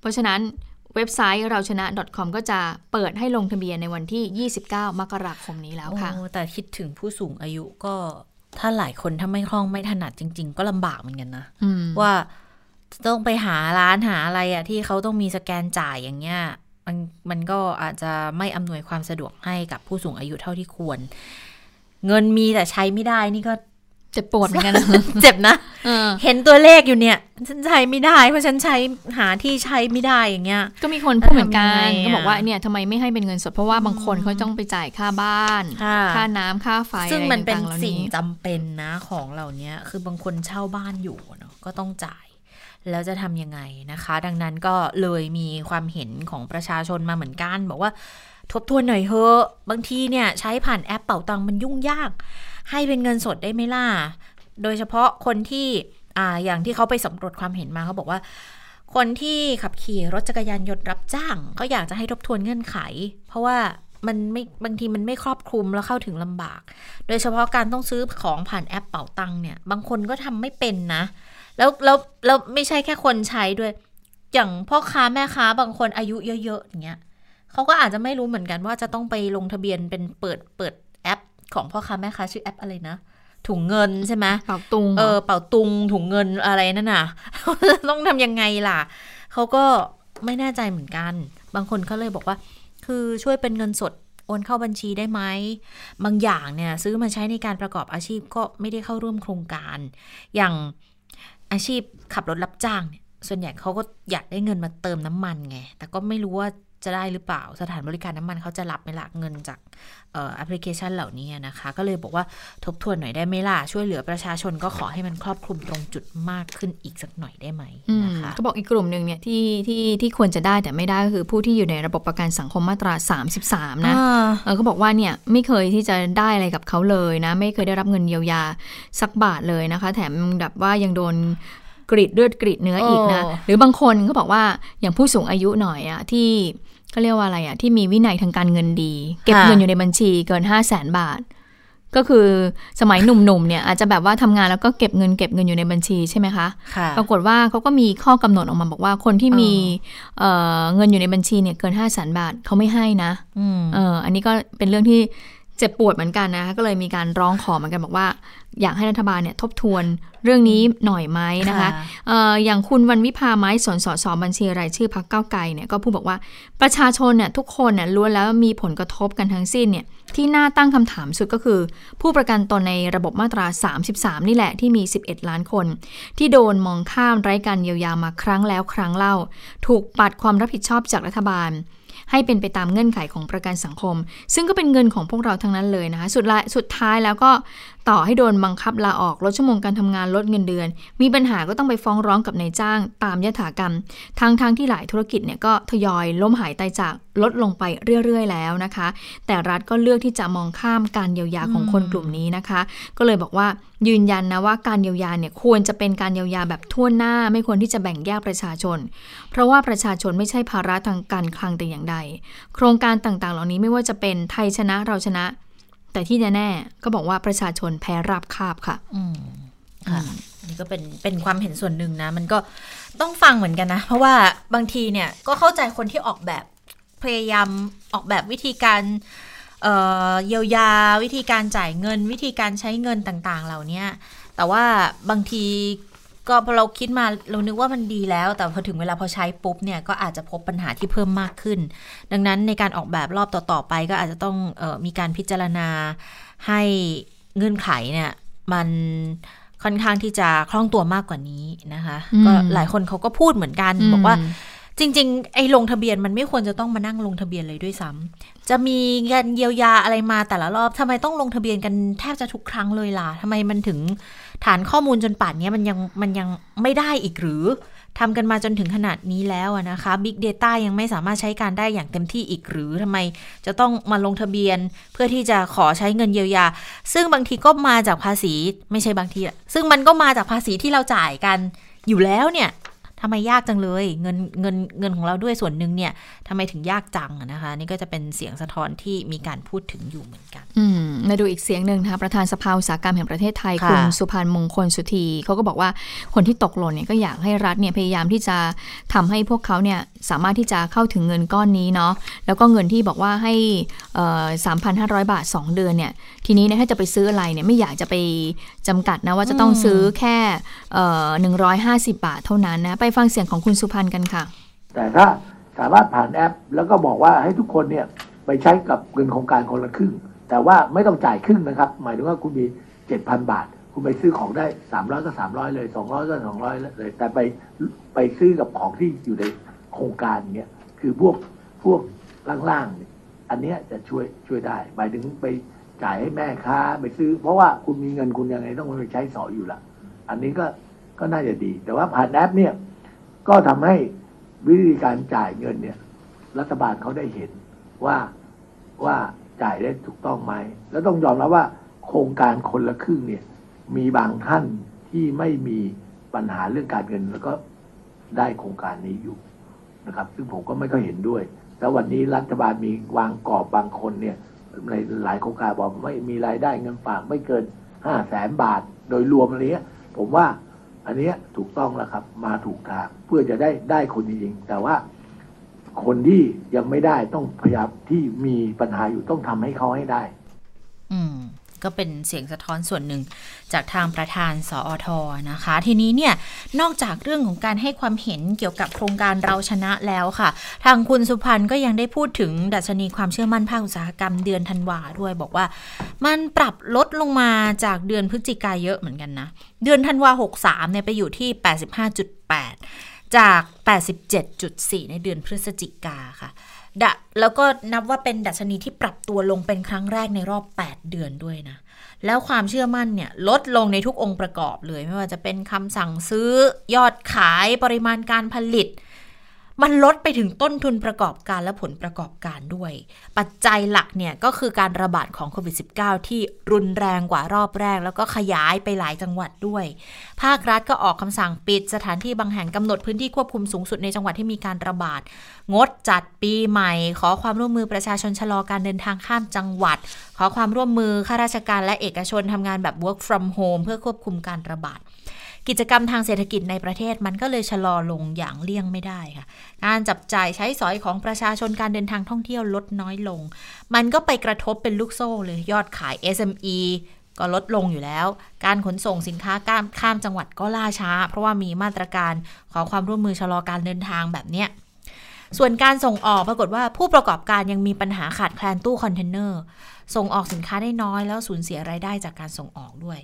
เพราะฉะนั้น เว็บไซต์เราชนะ .com ก็จะเปิดให้ลงทะเบียนในวันที่ 29 มกราคมนี้แล้วค่ะโอ้แต่คิดถึงผู้สูงอายุก็ถ้าหลายคนถ้าไม่คล่องไม่ถนัดจริง ๆ ก็ลำบากเหมือนกันนะอืมว่าต้องไปหาร้านหาอะไรอะที่เขาต้องมีสแกนจ่ายอย่างเงี้ยมันมันก็อาจจะไม่อำนวยความสะดวกให้กับผู้สูงอายุเท่าที่ควร เงินมีแต่ใช้ไม่ได้นี่ก็ เจ็บปวดเหมือนกันนะเจ็บนะเออเห็นตัวเลขอยู่เนี่ย ฉันใช้ไม่ได้ เพราะฉันใช้หาที่ใช้ไม่ได้อย่างเงี้ย ก็มีคนพูดเหมือนกันแล้วทำยังไงอะก็บอกว่าเนี่ยทำไมไม่ให้เป็นเงินสดเพราะว่าบางคนเขาต้องไปจ่ายค่าบ้าน ค่ะค่าน้ำค่าไฟซึ่งมันเป็นอะไรต่างๆหล่าสิ่งจำเป็นนะของเหล่านี้คือบางคนเช่าบ้านอยู่เนาะก็ต้องจ่ายแล้วจะทำยังไงนะคะ ดังนั้นก็เลยมีความเห็นของประชาชนมาเหมือนกัน บอกว่าทบทวนหน่อยเถอะบางทีเนี่ยใช้ผ่านแอปเป่าตังค์มันยุ่งยาก ให้เป็นเงินสดได้ไหมล่ะ โดยเฉพาะคนที่อ่าอย่างที่เขาไปสำรวจความเห็นมาเขาบอกว่า คนที่ขับขี่รถจักรยานยนต์รับจ้างเขาอยากจะให้ทบทวนเงื่อนไข เพราะว่ามันไม่บางทีมันไม่ครอบคลุมแล้วเข้าถึงลำบาก โดยเฉพาะการต้องซื้อของผ่านแอปเป๋าตังค์เนี่ย บางคนก็ทำไม่เป็นนะ แล้วแล้วแล้วไม่ใช่แค่คนใช้ด้วย อย่างพ่อค้าแม่ค้าบางคนอายุเยอะๆอย่างเงี้ยเขาก็อาจจะไม่รู้เหมือนกันว่าจะต้องไปลงทะเบียนเป็นเปิดเปิดแอป ของพ่อค้าแม่ค้าชื่อแอปอะไรนะถุงเงินใช่ไหมเป่าตุงหรเออเป่าตุงถุงเงินอะไรนั่นน่ะ ต้องทำยังไงล่ะเขาก็ไม่แน่ใจเหมือนกัน บางคนเขาเลยบอกว่า คือช่วยเป็นเงินสดโอนเข้าบัญชีได้ไหม บางอย่างเนี่ยซื้อมาใช้ในการประกอบอาชีพก็ไม่ได้เข้าร่วมโครงการ อย่างอาชีพขับรถรับจ้างเนี่ยส่วนใหญ่เขาก็อยากได้เงินมาเติมน้ำมันไง แต่ก็ไม่รู้ว่า จะได้หรือเปล่า สถานบริการน้ำมันเขาจะรับไหมล่ะเงินจากเอ่อแอปพลิเคชันเหล่านี้นะคะ ก็เลยบอกว่าทบทวนหน่อยได้ไหมล่ะ ช่วยเหลือประชาชนก็ขอให้มันครอบคลุมตรงจุดมากขึ้นอีกสักหน่อยได้ไหมอืมนะคะเขาบอกอีกกลุ่มหนึ่งเนี่ยที่ที่ที่ควรจะได้แต่ไม่ได้ก็คือผู้ที่อยู่ในระบบประกันสังคมมาตรา 33 นะอ่าเออเขาบอกว่าเนี่ยไม่เคยที่จะได้อะไรกับเขาเลยนะ ไม่เคยได้รับเงินเยียวยาสักบาทเลยนะคะ แถมแบบว่ายังโดนกรีดเลือดกรีดเนื้ออีกนะโอ้หรือบางคนเขาบอกว่าอย่างผู้สูงอายุหน่อยอะที่ ก็เรียกว่าอะไรอะที่มีวินัยทางการเงินดี เก็บเงินอยู่ในบัญชีเกิน5 0 0แสนบาท ก็คือสมัยหนุ่มๆเนี่ยอาจจะแบบว่าทำงานแล้วก็เก็บเงินเก็บเงินอยู่ในบัญชีใช่ไหมคะค่ะปรากฏว่าเขาก็มีข้อกำหนดออกมาบอกว่าคนที่มีเอ่อเงินอยู่ในบัญชีเนี่ยเกิน5 0 0แสนบาทเขาไม่ให้นะอืมเอออันนี้ก็เป็นเรื่องที่เจ็บปวดเหมือนกันนะคะก็เลยมีการร้องขอเหมือนกันบอกว่า อยากให้รัฐบาลเนี่ยทบทวนเรื่องนี้หน่อยไหมนะคะค่ะเอ่ออย่างคุณวันวิพาไม้สนสสบัญชีรายชื่อพักเก้าวไกลเนี่ยก็พูดบอกว่าประชาชนเนี่ยทุกคนเนี่ยล้วนแล้วมีผลกระทบกันทั้งสิ้นเนี่ยที่น่าตั้งคำถามสุดก็คือ ผู้ประกันตนในระบบมาตรา 33 นี่แหละที่มี 11 ล้านคน ที่โดนมองข้ามไร้การเยียวยามาครั้งแล้วครั้งเล่า ถูกปัดความรับผิดชอบจากรัฐบาล ให้เป็นไปตามเงื่อนไขของประกันสังคม ซึ่งก็เป็นเงินของพวกเราทั้งนั้นเลยนะคะสุดละสุดท้ายแล้วก็ต่อให้โดนบังคับลาออกลดชั่วโมงการทำงานลดเงินเดือน มีปัญหาก็ต้องไปฟ้องร้องกับนายจ้าง ตามยถากรรมทางทางที่หลายธุรกิจเนี่ยก็ทยอยล้มหายตายจากลดลงไปเรื่อย ๆ แล้วนะคะ แต่รัฐก็เลือกที่จะมองข้ามการเยียวยาของคนกลุ่มนี้นะคะ ก็เลยบอกว่ายืนยันนะว่าการเยียวยาเนี่ยควรจะเป็นการเยียวยาแบบทั่วหน้า ไม่ควรที่จะแบ่งแยกประชาชน เพราะว่าประชาชนไม่ใช่ภาระทางการคลังแต่อย่างใด โครงการต่างๆ เหล่านี้ไม่ว่าจะเป็นไทยชนะเราชนะ แต่ที่แน่ๆก็บอกว่าประชาชนแพ้ราบคาบค่ะอืมค่ะนี่ก็เป็นเป็นความเห็นส่วนหนึ่งนะ มันก็ต้องฟังเหมือนกันนะ เพราะว่าบางทีเนี่ยก็เข้าใจคนที่ออกแบบพยายามออกแบบวิธีการเอ่อเยียวยาวิธีการจ่ายเงิน วิธีการใช้เงินต่างๆ เหล่านี้แต่ว่าบางที ก็พอเราคิดมาเรานึกว่ามันดีแล้ว แต่พอถึงเวลาพอใช้ปุ๊บเนี่ยก็อาจจะพบปัญหาที่เพิ่มมากขึ้น ดังนั้นในการออกแบบรอบต่อๆไปก็อาจจะต้องเออมีการพิจารณาให้เงื่อนไขเนี่ยมันค่อนข้างที่จะคล่องตัวมากกว่านี้นะคะอืมก็หลายคนเขาก็พูดเหมือนกันบอกว่าจริง ๆ ไอ้ลงทะเบียนมันไม่ควรจะต้องมานั่งลงทะเบียนเลยด้วยซ้ำจะมีเงินเยียวยาอะไรมาแต่ละรอบทำไมต้องลงทะเบียนกันแทบจะทุกครั้งเลยล่ะทำไมมันถึง ฐานข้อมูลจนป่านนี้มันยังมันยังไม่ได้อีกหรือทำกันมาจนถึงขนาดนี้แล้วอะนะคะ Big Data ยังไม่สามารถใช้การได้อย่างเต็มที่อีกหรือทำไมจะต้องมาลงทะเบียนเพื่อที่จะขอใช้เงินเยียวยา ซึ่งบางทีก็มาจากภาษีไม่ใช่บางทีอะซึ่งมันก็มาจากภาษีที่เราจ่ายกันอยู่แล้วเนี่ย ทำไมยากจังเลย เงินเงินเงินของเราด้วยส่วนหนึ่งเนี่ยทำไมถึงยากจังอะนะคะ นี่ก็จะเป็นเสียงสะท้อนที่มีการพูดถึงอยู่เหมือนกันอืมมาดูอีกเสียงหนึ่งนะคะประธานสภาอุตสาหกรรมแห่งประเทศไทยค่ะคุณสุพันธ์มงคลสุธีเขาก็บอกว่าคนที่ตกหล่นเนี่ยก็อยากให้รัฐเนี่ยพยายามที่จะทำให้พวกเขาเนี่ยสามารถที่จะเข้าถึงเงินก้อนนี้เนาะแล้วก็เงินที่บอกว่าให้สามพันห้าร้อยบาท 2 เดือนเนี่ยทีนี้เนี่ยถ้าจะไปซื้ออะไรเนี่ยไม่อยากจะไปจำกัดนะว่าจะต้องซื้อแค่หนึ่งร้อยห้าสิบบาทเท่านั้นนะไปฟังเสียงของคุณสุพันธ์กันค่ะ แต่ถ้าสามารถผ่านแอป แล้วก็บอกว่าให้ทุกคนเนี่ยไปใช้กับเงินโครงการคนละครึ่ง แต่ว่าไม่ต้องจ่ายครึ่งนะครับ หมายถึงว่าคุณมีเจ็ดพันบาท คุณไปซื้อของได้สามร้อยก็สามร้อยเลยสองร้อยก็สองร้อยเลย แต่ไปไปซื้อกับของที่อยู่ในโครงการเนี่ยคือพวกพวกล่างๆเนี่ยอันเนี้ยจะช่วยช่วยได้ หมายถึงไปจ่ายให้แม่ค้าไปซื้อ เพราะว่าคุณมีเงินคุณยังไงต้องไปใช้สอยอยู่ละอันนี้ก็ก็น่าจะดี แต่ว่าผ่านแอปเนี่ย ก็ทำให้วิธีการจ่ายเงินเนี่ย รัฐบาลเขาได้เห็นว่าว่าจ่ายได้ถูกต้องไหม แล้วต้องยอมรับว่า โครงการคนละครึ่งเนี่ย มีบางท่านที่ไม่มีปัญหาเรื่องการเงินแล้วก็ได้โครงการนี้อยู่นะครับ ซึ่งผมก็ไม่ก็เห็นด้วย แล้ววันนี้รัฐบาลมีวางกรอบบางคนเนี่ยในหลายโครงการบอกไม่มีรายได้เงินฝากไม่เกินห้าแสนบาท โดยรวมอะไรเงี้ยผมว่า อันนี้ถูกต้องแล้วครับ มาถูกทางเพื่อจะได้ได้คนจริงๆแต่ว่าคนที่ยังไม่ได้ต้องพยายามที่มีปัญหาอยู่ต้องทำให้เขาให้ได้ อืม ก็เป็นเสียงสะท้อนส่วนหนึ่ง จากทางประธานสอทอนะคะ ทีนี้เนี่ยนอกจากเรื่องของการให้ความเห็นเกี่ยวกับโครงการเราชนะแล้วค่ะ ทางคุณสุพันธ์ก็ยังได้พูดถึงดัชนีความเชื่อมั่นภาคอุตสาหกรรมเดือนธันวาด้วยบอกว่า มันปรับลดลงมาจากเดือนพฤศจิกาเยอะเหมือนกันนะ เดือนธันวา63เนี่ยไปอยู่ที่ 85.8 จาก 87.4 ในเดือนพฤศจิกาค่ะ ดะแล้วก็นับว่าเป็นดัชนีที่ปรับตัวลงเป็นครั้งแรกในรอบ 8 เดือนด้วยนะ แล้วความเชื่อมั่นเนี่ยลดลงในทุกองค์ประกอบเลย ไม่ว่าจะเป็นคำสั่งซื้อยอดขายปริมาณการผลิต มันลดไปถึงต้นทุนประกอบการและผลประกอบการด้วย ปัจจัยหลักเนี่ยก็คือการระบาดของโควิด -19 ที่รุนแรงกว่ารอบแรก แล้วก็ขยายไปหลายจังหวัดด้วย ภาครัฐก็ออกคำสั่งปิดสถานที่บางแห่งกำหนดพื้นที่ควบคุมสูงสุดในจังหวัดที่มีการระบาด งดจัดปีใหม่ ขอความร่วมมือประชาชนชะลอการเดินทางข้ามจังหวัด ขอความร่วมมือข้าราชการและเอกชนทำงานแบบ work from home เพื่อควบคุมการระบาด กิจกรรมทางเศรษฐกิจในประเทศมันก็เลยชะลอลงอย่างเลี่ยงไม่ได้ค่ะ การจับจ่ายใช้สอยของประชาชนการเดินทางท่องเที่ยวลดน้อยลง มันก็ไปกระทบเป็นลูกโซ่เลยยอดขาย SME ก็ลดลงอยู่แล้ว การขนส่งสินค้าข้ามข้ามจังหวัดก็ล่าช้า เพราะว่ามีมาตรการขอความร่วมมือชะลอการเดินทางแบบเนี้ยส่วนการส่งออกปรากฏว่าผู้ประกอบการยังมีปัญหาขาดแคลนตู้คอนเทนเนอร์ ส่งออกสินค้าได้น้อยแล้วสูญเสียรายได้จากการส่งออกด้วย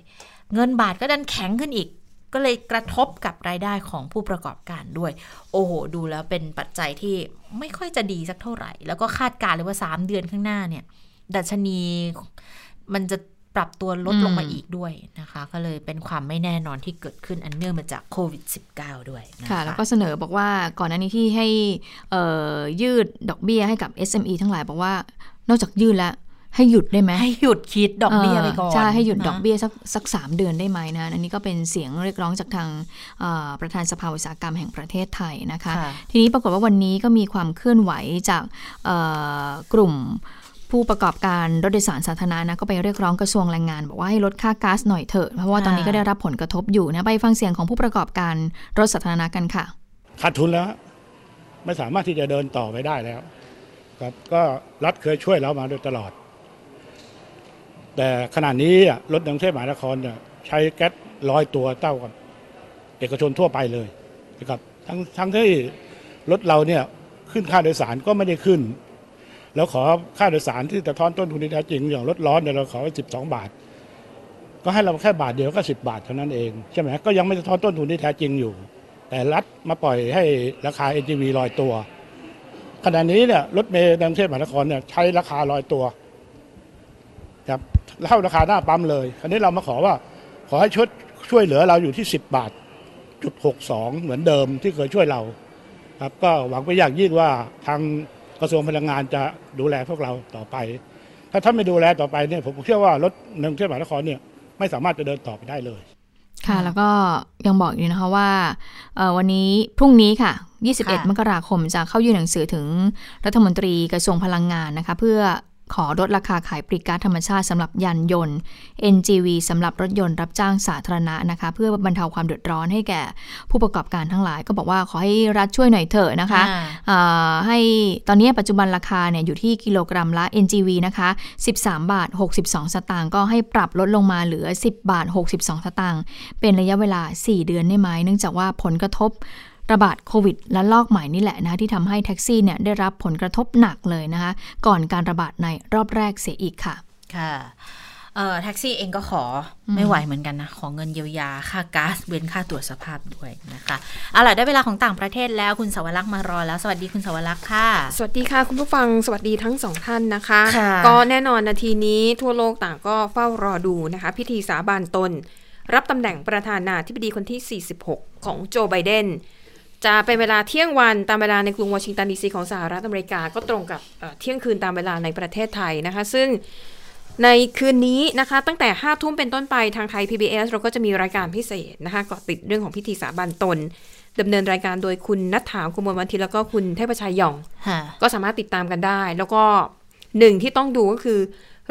เงินบาทก็ดันแข็งขึ้นอีก ก็เลยกระทบกับรายได้ของผู้ประกอบการด้วย โอ้โห ดูแล้วเป็นปัจจัยที่ไม่ค่อยจะดีสักเท่าไหร่ แล้วก็คาดการณ์เลยว่า 3 เดือนข้างหน้าเนี่ย ดัชนีมันจะปรับตัวลดลงมาอีกด้วยนะคะ ก็เลยเป็นความไม่แน่นอนที่เกิดขึ้นอันเนื่องมาจากโควิด -19 ด้วยนะคะค่ะแล้วก็เสนอบอกว่าก่อนหน้านี้ที่ให้ยืดดอกเบี้ยให้กับ SME ทั้งหลายบอกว่านอกจากยืดแล้ว ให้หยุดได้ไหมให้หยุดคิดดอกเบี้ยไปก่อนใช่ให้หยุดนะดอกเบี้ยสักสักสามเดือนได้ไหมนะอันนี้ก็เป็นเสียงเรียกร้องจากทางเอ่อประธานสภาอุตสาหกรรมแห่งประเทศไทยนะคะค่ะทีนี้ปรากฏว่าวันนี้ก็มีความเคลื่อนไหวจากเอ่อกลุ่มผู้ประกอบการรถโดยสารสาธารณะนะก็ไปเรียกร้องกระทรวงแรงงาน บอกว่าให้ลดค่าก๊าซหน่อยเถอะเพราะว่าตอนนี้ก็ได้รับผลกระทบอยู่นะไปฟังเสียงของผู้ประกอบการรถสาธารณะกันค่ะขาดทุนแล้ว ไม่สามารถที่จะเดินต่อไปได้แล้วครับก็รัฐเคยช่วยเรามาโดยตลอด แต่ขณะนี้รถในกรุงเทพมหานครเนี่ยใช้แก๊สร้อยตัวเท่ากับเอกชนทั่วไปเลยนะครับทั้งทั้งที่รถเราเนี่ยขึ้นค่าโดยสารก็ไม่ได้ขึ้น แล้วขอค่าโดยสารที่สะท้อนต้นทุนที่แท้จริงอย่างรถร้อนเนี่ยเราขอสิบสองบาท ก็ให้เราแค่บาทเดียวก็สิบบาทเท่านั้นเองใช่ไหมก็ยังไม่สะท้อนต้นทุนที่แท้จริงอยู่ แต่รัฐมาปล่อยให้ราคา NGV ลอยตัวขณะนี้เนี่ยรถเมล์ในกรุงเทพมหานครเนี่ยใช้ราคาลอยตัวครับ เท่าราคาหน้าปั๊มเลยคราวนี้เรามาขอว่าขอให้ช่วยช่วยเหลือเราอยู่ที่ 10 บาทจุดหกสองเหมือนเดิมที่เคยช่วยเราครับก็หวังไปอย่างยิ่งว่าทางกระทรวงพลังงานจะดูแลพวกเราต่อไป ถ้าท่านไม่ดูแลต่อไปเนี่ยผมเชื่อว่ารถในกรุงเทพมหานครเนี่ยไม่สามารถจะเดินต่อไปได้เลย ค่ะแล้วก็ยังบอกอีกนะคะว่าเอ่อวันนี้พรุ่งนี้ค่ะ 21 มกราคมจะเข้ายื่นหนังสือถึงรัฐมนตรีกระทรวงพลังงานนะคะ เพื่อ ขอลดราคาขายปลีกก๊าซธรรมชาติสำหรับยานยนต์ NGV สำหรับรถยนต์รับจ้างสาธารณะนะคะ เพื่อบรรเทาความเดือดร้อนให้แก่ผู้ประกอบการทั้งหลาย ก็บอกว่าขอให้รัฐช่วยหน่อยเถอะนะคะอ่าเอ่อให้ตอนนี้ปัจจุบันราคาเนี่ยอยู่ที่กิโลกรัมละ NGV นะคะ 13 บาท 62 สตางค์ก็ให้ปรับลดลงมาเหลือ 10 บาท 62 สตางค์เป็นระยะเวลา 4 เดือนได้ไหมเนื่องจากว่าผลกระทบ ระบาดโควิดและลอกใหม่นี่แหละนะคะที่ทำให้แท็กซี่เนี่ยได้รับผลกระทบหนักเลยนะคะก่อนการระบาดในรอบแรกเสียอีกค่ะค่ะเอ่อแท็กซี่เองก็ขออมไม่ไหวเหมือนกันนะ ขอเงินเยียวยาค่าก๊าซเว้นค่าตรวจสภาพด้วยนะคะเอาล่ะได้เวลาของต่างประเทศแล้วคุณสวรักษ์มารอแล้ว สวัสดีคุณสวรักษ์ค่ะ สวัสดีค่ะ คุณผู้ฟังสวัสดีทั้งสองท่านนะคะค่ะก็แน่นอนนาทีนี้ทั่วโลกต่างก็เฝ้ารอดูนะคะ พิธีสาบานตน รับตำแหน่งประธานาธิบดีคนที่ 46 ของโจไบเดน จะเป็นเวลาเที่ยงวันตามเวลาในกรุงวอชิงตันดีซีของสหรัฐอเมริกาก็ตรงกับเอ่อเที่ยงคืนตามเวลาในประเทศไทยนะคะ ซึ่งในคืนนี้นะคะ ตั้งแต่5้าทุ่มเป็นต้นไปทางไทย PBS เราก็จะมีรายการพิเศษนะคะเกาะติดเรื่องของพิธีสาบานตนดำเนินรายการโดยคุณนัทถามกุมลวันทินแล้วก็คุณเทพชัยหย่องค่ะก็สามารถติดตามกันได้ แล้วก็หนึ่งที่ต้องดูก็คือ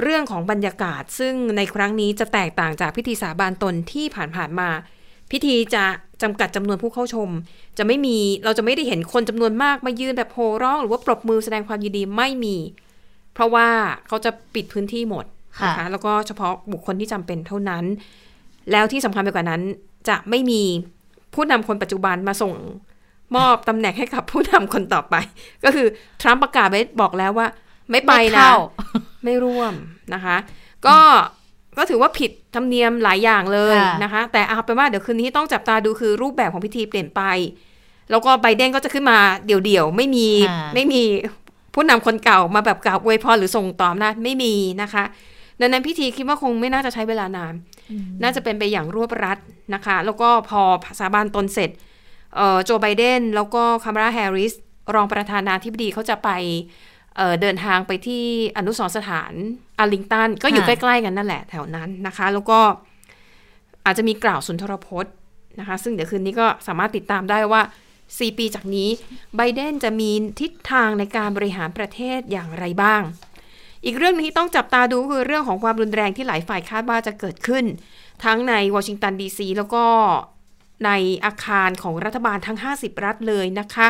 เรื่องของบรรยากาศ ซึ่งในครั้งนี้จะแตกต่างจากพิธีสาบานตนที่ผ่านๆมา พิธีจะจำกัดจำนวนผู้เข้าชม จะไม่มีเราจะไม่ได้เห็นคนจำนวนมากมายืนแบบโห่ร้อง หรือว่าปรบมือแสดงความยินดีไม่มี เพราะว่าเขาจะปิดพื้นที่หมดนะคะค่ะแล้วก็เฉพาะบุคคลที่จำเป็นเท่านั้น แล้วที่สำคัญไปกว่านั้น จะไม่มีผู้นำคนปัจจุบันมาส่งมอบตำแหน่งให้กับผู้นำคนต่อไป ก็คือทรัมป์ประกาศไว้บอกแล้วว่า ไม่ไปไม่นะเข้าไม่ร่วมนะคะ ก็ ก็ถือว่าผิดธรรมเนียมหลายอย่างเลยค่ะนะคะ แต่เอาเป็นว่าเดี๋ยวคืนนี้ต้องจับตาดูคือรูปแบบของพิธีเปลี่ยนไป แล้วก็ไบเดนก็จะขึ้นมาเดี่ยวๆไม่มีอ่าไม่มีผู้นำคนเก่ามาแบบกล่าวอวยพรหรือส่งต่ออำนาจไม่มีนะคะ ดังนั้นพิธีคิดว่าคงไม่น่าจะใช้เวลานาน น่าจะเป็นไปอย่างรวบรัดนะคะ แล้วก็พอสาบานตนเสร็จเอ่อโจไบเดนแล้วก็คามาราแฮร์ริสรองประธานาธิบดีเขาจะไป เอ่อเดินทางไปที่อนุสรณ์สถานอาร์ลิงตัน ก็อยู่ใกค่ะล้ๆกันนั่นแหละแถวนั้นนะคะ แล้วก็อาจจะมีกล่าวสุนทรพจน์นะคะ ซึ่งเดี๋ยวคืนนี้ก็สามารถติดตามได้ว่า 4 ปีจากนี้ไบเดนจะมีทิศทางในการบริหารประเทศอย่างไรบ้าง อีกเรื่องหนึงที่ต้องจับตาดูก็คือเรื่องของความรุนแรงที่หลายฝ่ายคาดว่าจะเกิดขึ้น ทั้งในวอชิงตันดีซีแล้วก็ในอาคารของรัฐบาลทั้ง 50 รัฐเลยนะคะ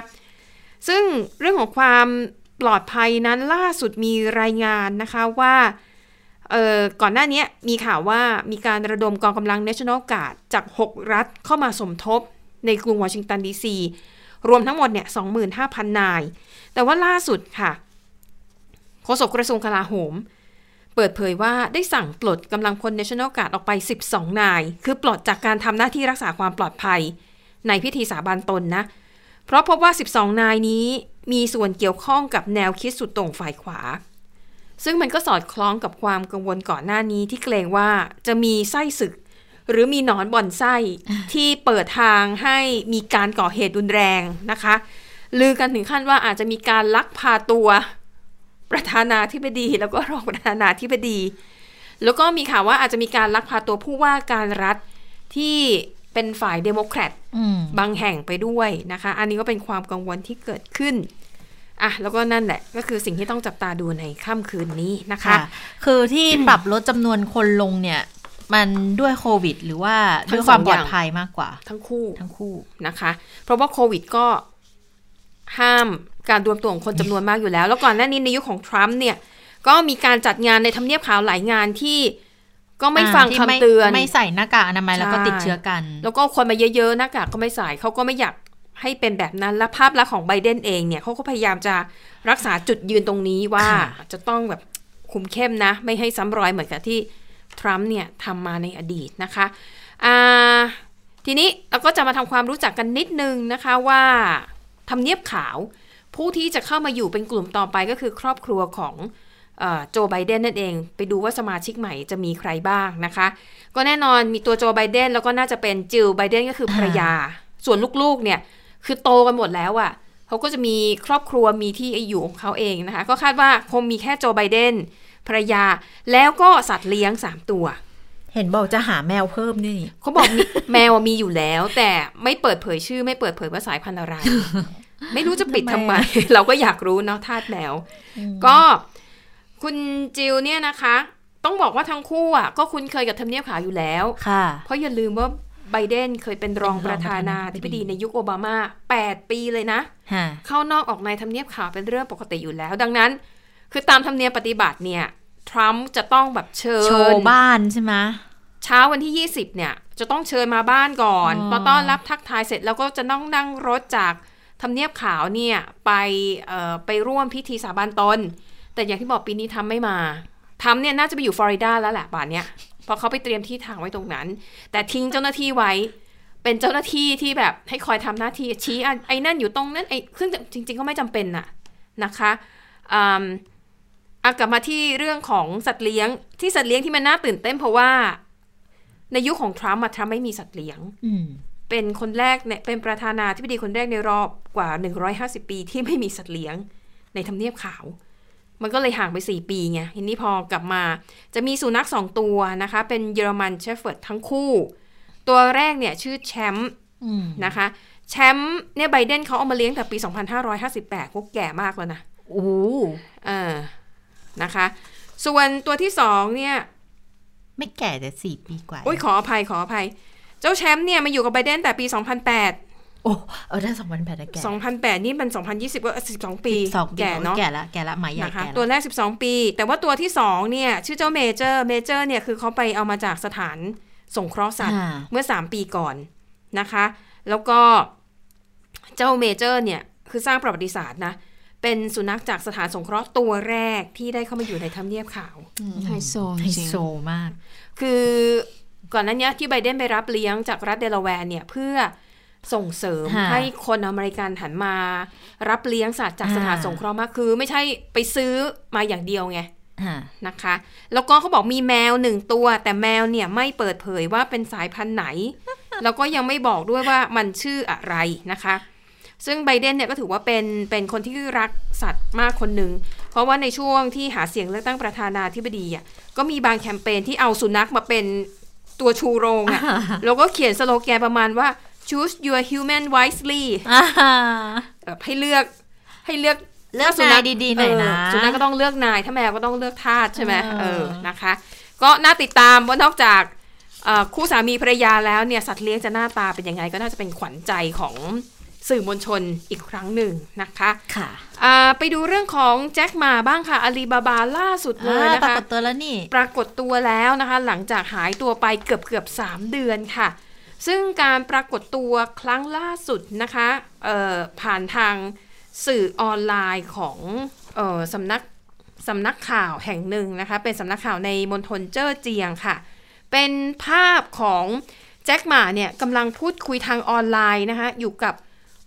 ซึ่งเรื่องของความ ปลอดภัยนั้นล่าสุดมีรายงานนะคะว่าก่อนหน้านี้มีข่าวว่ามีการระดมกองกำลัง National Guard จาก 6 รัฐเข้ามาสมทบในกรุงวอชิงตันดีซีรวมทั้งหมดเนี่ย25,000 นาย แต่ว่าล่าสุดค่ะโฆษกกระทรวงกลาโหม เปิดเผยว่าได้สั่งปลดกำลังพล National Guard ออกไป 12 นาย คือปลดจากการทำหน้าที่รักษาความปลอดภัย ในพิธีสาบานตนนะ เพราะพบว่า 12 นายนี้ มีส่วนเกี่ยวข้องกับแนวคิดสุดโต่งฝ่ายขวา ซึ่งมันก็สอดคล้องกับความกังวลก่อนหน้านี้ที่เกรงว่าจะมีไส้ศึก หรือมีหนอนบ่อนไส้ที่เปิดทางให้มีการก่อเหตุรุนแรงนะคะ ลือกันถึงขั้นว่าอาจจะมีการลักพาตัว ประธานาธิบดีแล้วก็รองประธานาธิบดี แล้วก็มีข่าวว่าอาจจะมีการลักพาตัวผู้ว่าการรัฐที่เป็นฝ่ายเดโมแครตอืมบางแห่งไปด้วยนะคะ อันนี้ก็เป็นความกังวลที่เกิดขึ้น อะแล้วก็นั่นแหละก็คือสิ่งที่ต้องจับตาดูในค่ำคืนนี้นะคะค่ะคือที่ปรับลดจำนวนคนลงเนี่ยมันด้วยโควิด หรือว่าทั้งด้วยความสองปลออย่างดภัยมากกว่า ทั้งคู่ทั้งคู่นะคะ เพราะว่าโควิดก็ห้ามการรวมตัวของคนจำนวนมากอยู่แล้ว แล้วก่อนหน้านี้ในยุคของทรัมป์เนี่ย ก็มีการจัดงานในทำเนียบขาวหลายงานที่ก็ไม่ฟังที่คำเตือน ไม่ใส่หน้ากากอนามัยแล้วก็ใช่ติดเชื้อกัน แล้วก็คนมาเยอะๆหน้ากากก็ไม่ใส่เขาก็ไม่อยาก ให้เป็นแบบนั้นและภาพลักษณ์ของไบเดนเองเนี่ยเขาก็พยายามจะรักษาจุดยืนตรงนี้ว่าค่ะจะต้องแบบคุมเข้มนะ ไม่ให้ซ้ำรอยเหมือนกับที่ทรัมป์เนี่ยทำมาในอดีตนะคะอ่าททีนี้เราก็จะมาทำความรู้จักกันนิดนึงนะคะว่าทำเนียบขาว ผู้ที่จะเข้ามาอยู่เป็นกลุ่มต่อไปก็คือครอบครัวของเอ่อโจไบเดนนั่นเอง ไปดูว่าสมาชิกใหม่จะมีใครบ้างนะคะ ก็แน่นอนมีตัวโจไบเดนแล้วก็น่าจะเป็นจิลไบเดนก็คือภรรยา ส่วนลูกๆเนี่ย คือโตกันหมดแล้วอะ่ะเขาก็จะมีครอบครัวมีที่อยู่ของเขาเองนะคะ ก็คาดว่าคงมีแค่โจไบเดนภรรยาแล้วก็สัตว์เลี้ยง3ตัว เห็นบอกจะหาแมวเพิ่มด้วยนี่เขาบอกมีแมวมีอยู่แล้ว แต่ไม่เปิดเผยชื่อ ไม่เปิดเผยว่าสายพันธุ์อะไร ไม่รู้จะปิดทำไม เราก็อยากรู้เนาะทาสแมว ก็คุณจิลเนี่ยนะคะ ต้องบอกว่าทั้งคู่อะก็คุ้นเคยกับทำเนียบขาวอยู่แล้วค่ะ เพราะอย่าลืมว่า ไบเดนเคยเป็นรองประธานาธิบดีในยุคโอบามา 8 ปีเลยนะฮะเข้านอกออกในทำเนียบขาวเป็นเรื่องปกติอยู่แล้ว ดังนั้น คือตามธรรมเนียมปฏิบัติเนี่ยทรัมป์จะต้องแบบเชิญโชว์บ้านใช่ไหมเช้าวันที่ 20 เนี่ย จะต้องเชิญมาบ้านก่อนอ๋อพอต้อนรับทักทายเสร็จแล้วก็จะต้องนั่งรถจากทำเนียบขาวเนี่ยไปเอ่อไปร่วมพิธีสาบานตน แต่อย่างที่บอกปีนี้ทำไม่มาทำเนี่ยน่าจะไปอยู่ฟลอริดาแล้วแหละป่านเนี้ย เพราะเขาไปเตรียมที่ทางไว้ตรงนั้น แต่ทิ้งเจ้าหน้าที่ไว้ เป็นเจ้าหน้าที่ที่แบบให้คอยทำหน้าที่ชี้อะไอ้นั่นอยู่ตรงนั้นไอ้ซึ่งจริง ๆ ก็ไม่จำเป็นน่ะนะคะอืมอะกลับมาที่เรื่องของสัตว์เลี้ยงที่สัตว์เลี้ยงที่มันน่าตื่นเต้นเพราะว่า ในยุคของทรัมป์อะทรัมป์ไม่มีสัตว์เลี้ยงอืมเป็นคนแรกเนี่ยเป็นประธานาธิบดีคนแรกในรอบกว่า 150 ปีที่ไม่มีสัตว์เลี้ยงในทำเนียบขาว มันก็เลยห่างไป 4 ปีไงทีนี้พอกลับมาจะมีสุนัขสองตัวนะคะ เป็นเยอรมันเชฟเฟิร์ดทั้งคู่ ตัวแรกเนี่ยชื่อแชมป์อืมนะคะ แชมป์เนี่ยไบเดนเขาเอามาเลี้ยงแต่ปี 2558ก็แก่มากแล้วนะโอ้โหเออนะคะ ส่วนตัวที่สองเนี่ย ไม่แก่แต่สี่ปีกว่าโอ้ยขออภัยขออภัย เจ้าแชมป์เนี่ยมาอยู่กับไบเดนแต่ปี 2008โอ้เออถ้าสองพันแปดแก่2008นี่มัน2020ก็12ปีสองปีแก่เนาะแก่ละแก่ละหมาใหญ่นะคะแก่ละตัวแรก12ปี แต่ว่าตัวที่2เนี่ยชื่อเจ้าเมเจอร์เมเจอร์เนี่ยคือเขาไปเอามาจากสถานสงเคราะห์สัตว์อ่าเมื่อ3ปีก่อนนะคะ แล้วก็เจ้าเมเจอร์เนี่ยคือสร้างประวัติศาสตร์นะเป็นสุนัขจากสถานสงเคราะห์ตัวแรกที่ได้เข้ามาอยู่ในทำเนียบขาวไฮโซไฮจริงโซมาก คือก่อนหน้านั้นเนี้ยที่ไบเดนไปรับเลี้ยงจากรัฐเดลาแวร์เนี่ยเพื่อ ส่งเสริมค่ะให้คนอเมริกันหันมา รับเลี้ยงสัตว์จากอ่าสถานสงเคราะห์มากคือ ไม่ใช่ไปซื้อมาอย่างเดียวไงฮะนะคะ แล้วก็เขาบอกมีแมวหนึ่งตัว แต่แมวเนี่ยไม่เปิดเผยว่าเป็นสายพันธุ์ไหน แล้วก็ยังไม่บอกด้วยว่ามันชื่ออะไรนะคะ ซึ่งไบเดนเนี่ยก็ถือว่าเป็นเป็นคนที่รักสัตว์มากคนหนึ่ง เพราะว่าในช่วงที่หาเสียงเลือกตั้งประธานาธิบดีอะก็มีบางแคมเปญที่เอาสุนัขมาเป็นตัวชูโรงอะแล้วก็เขียนสโลแกนประมาณว่า choose your human wisely อ่าแบบให้เลือกให้เลือกเลือกถ้สุนัขนายดีๆหน่อยนะเสุนัขก็ต้องเลือกนายถ้าแมวก็ต้องเลือกทาสใช่ไหมเออเออนะคะ ก็น่าติดตามว่านอกจากเอ่อคู่สามีภรรยาแล้วเนี่ยสัตว์เลี้ยงจะหน้าตาเป็นยังไง ก็น่าจะเป็นขวัญใจของสื่อมวลชนอีกครั้งหนึ่งนะคะค่ะอ่าไปดูเรื่องของแจ็คหมาบ้างค่ะอาลีบาบาล่าสุดเลยอ่านะปราคะกฏตัวแล้วนี่ ปรากฏตัวแล้วนะคะ หลังจากหายตัวไปเกือบเกือบสามเดือนค่ะ ซึ่งการปรากฏตัวครั้งล่าสุดนะคะผ่านทางสื่อออนไลน์ของออสำนักสำนักข่าวแห่งหนึ่งนะคะ เป็นสำนักข่าวในมณฑลเจ้อเจียงค่ะ เป็นภาพของแจ็คหมาเนี่ยกำลังพูดคุยทางออนไลน์นะคะ อยู่กับ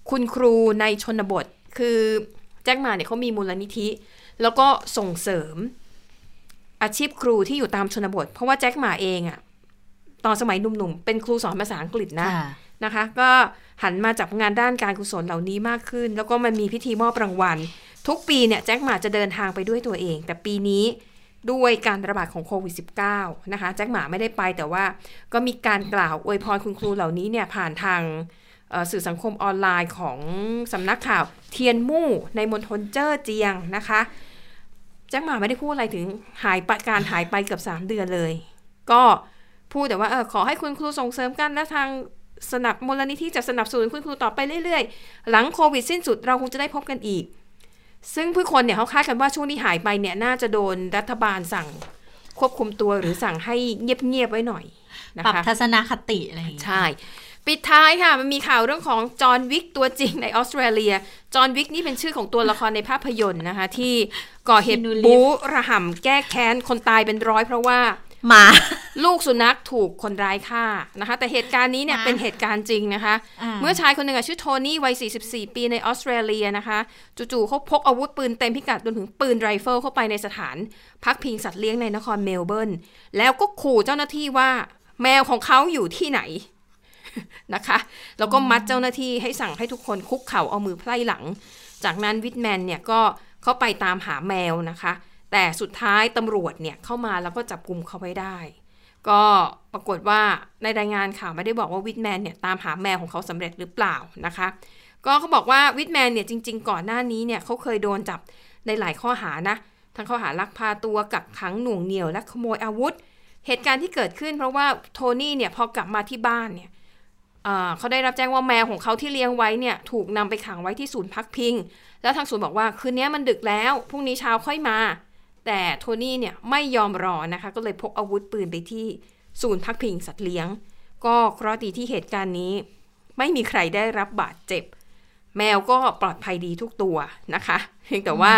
คุณครูในชนบท คือแจ็คหมาเนี่ยเขามีมูลนิธิ แล้วก็ส่งเสริมอาชีพครูที่อยู่ตามชนบท เพราะว่าแจ็คหมาเองอะ ตอนสมัยหนุ่มๆ เป็นครูสอนภาษาอังกฤษนะค่ะนะคะ ก็หันมาจับงานด้านการกุศลเหล่านี้มากขึ้น แล้วก็มันมีพิธีมอบรางวัล ทุกปีเนี่ยแจ็คหมาจะเดินทางไปด้วยตัวเอง แต่ปีนี้ด้วยการระบาดของโควิด -19 นะคะแจ็คหมาไม่ได้ไปแต่ว่าก็มีการกล่าวอวยพรคุณครูเหล่านี้เนี่ยผ่านทางเอ่อสื่อสังคมออนไลน์ของสำนักข่าวเทียนมู่ในมณฑลเจ้อเจียงนะคะแจ็คหมาไม่ได้พูดอะไรถึงหายไปการหายไปเกือบ3 เดือนเลย ก็ พูดแต่ว่าเออขอให้คุณครูส่งเสริมกันและทางสนับมูลนิธิจะสนับสนุนคุณครูต่อไปเรื่อยๆ หลังโควิดสิ้นสุดเราคงจะได้พบกันอีก ซึ่งผู้คนเนี่ยเขาคาดกันว่าช่วงที่หายไปเนี่ยน่าจะโดนรัฐบาลสั่งควบคุมตัวหรือสั่งให้เงียบๆไว้หน่อยนะปรับคะทัศนคติอะไรอย่างเงี้ยใช่ ปิดท้ายค่ะมันมีข่าวเรื่องของจอห์นวิกตัวจริงในออสเตรเลีย จอห์นวิกนี่เป็นชื่อของตัวละครในภาพยนตร์นะคะ ที่ก่อเหตุ Keanu Reeves บู๊ระห่ำแก้แค้นคนตายเป็นร้อยเพราะว่า หมาลูกสุนัขถูกคนร้ายฆ่านะคะ แต่เหตุการณ์นี้เนี่ยหมาเป็นเหตุการณ์จริงนะคะอ่าเมื่อชายคนหนึ่งอะชื่อโทนี่วัย 44 ปีในออสเตรเลียนะคะ จู่ๆเขาพกอาวุธปืนเต็มพิกัดรวมถึงปืนไรเฟิลเข้าไปในสถานพักพิงสัตว์เลี้ยงในนครเมลเบิร์นแล้วก็ขู่เจ้าหน้าที่ว่าแมวของเขาอยู่ที่ไหนนะคะ แล้วก็มัดเจ้าหน้าที่ให้สั่งให้ทุกคนคุกเข่าเอามือไพล่หลัง จากนั้นวิทแมนเนี่ยก็เข้าไปตามหาแมวนะคะ แต่สุดท้ายตำรวจเนี่ยเข้ามาแล้วก็จับกลุ่มเขาไว้ได้ ก็ปรากฏว่าในรายงานข่าวไม่ได้บอกว่าวิทแมนเนี่ยตามหาแมวของเขาสำเร็จหรือเปล่านะคะ ก็เขาบอกว่าวิทแมนเนี่ยจริง ๆ ก่อนหน้านี้เนี่ยเขาเคยโดนจับในหลายข้อหานะ ทั้งข้อหาลักพาตัวกักขังหน่วงเหนี่ยวและขโมยอาวุธ เหตุการณ์ที่เกิดขึ้นเพราะว่าโทนี่เนี่ยพอกลับมาที่บ้านเนี่ยเอ่อเขาได้รับแจ้งว่าแมวของเขาที่เลี้ยงไว้เนี่ยถูกนำไปขังไว้ที่ศูนย์พักพิง แล้วทางศูนย์บอกว่าคืนนี้มันดึกแล้วพรุ่งนี้เช้าค่อยมา แต่โทนี่เนี่ยไม่ยอมรอนะคะ ก็เลยพกอาวุธปืนไปที่ศูนย์พักพิงสัตว์เลี้ยง ก็เคราะห์ดีที่เหตุการณ์นี้ ไม่มีใครได้รับบาดเจ็บ แมวก็ปลอดภัยดีทุกตัวนะคะ เพียงแต่ว่า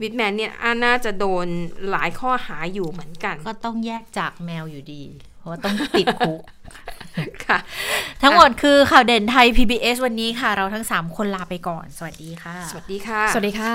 วิทแมนเนี่ยอ่าน่าจะโดนหลายข้อหาอยู่เหมือนกัน ก็ต้องแยกจากแมวอยู่ดี เพราะว่าต้องติดคุกค่ะ ทั้งหมดคือข่าวเด่นไทย PBS วันนี้ค่ะ เราทั้ง 3 คนลาไปก่อน สวัสดีค่ะ สวัสดีค่ะ สวัสดีค่ะ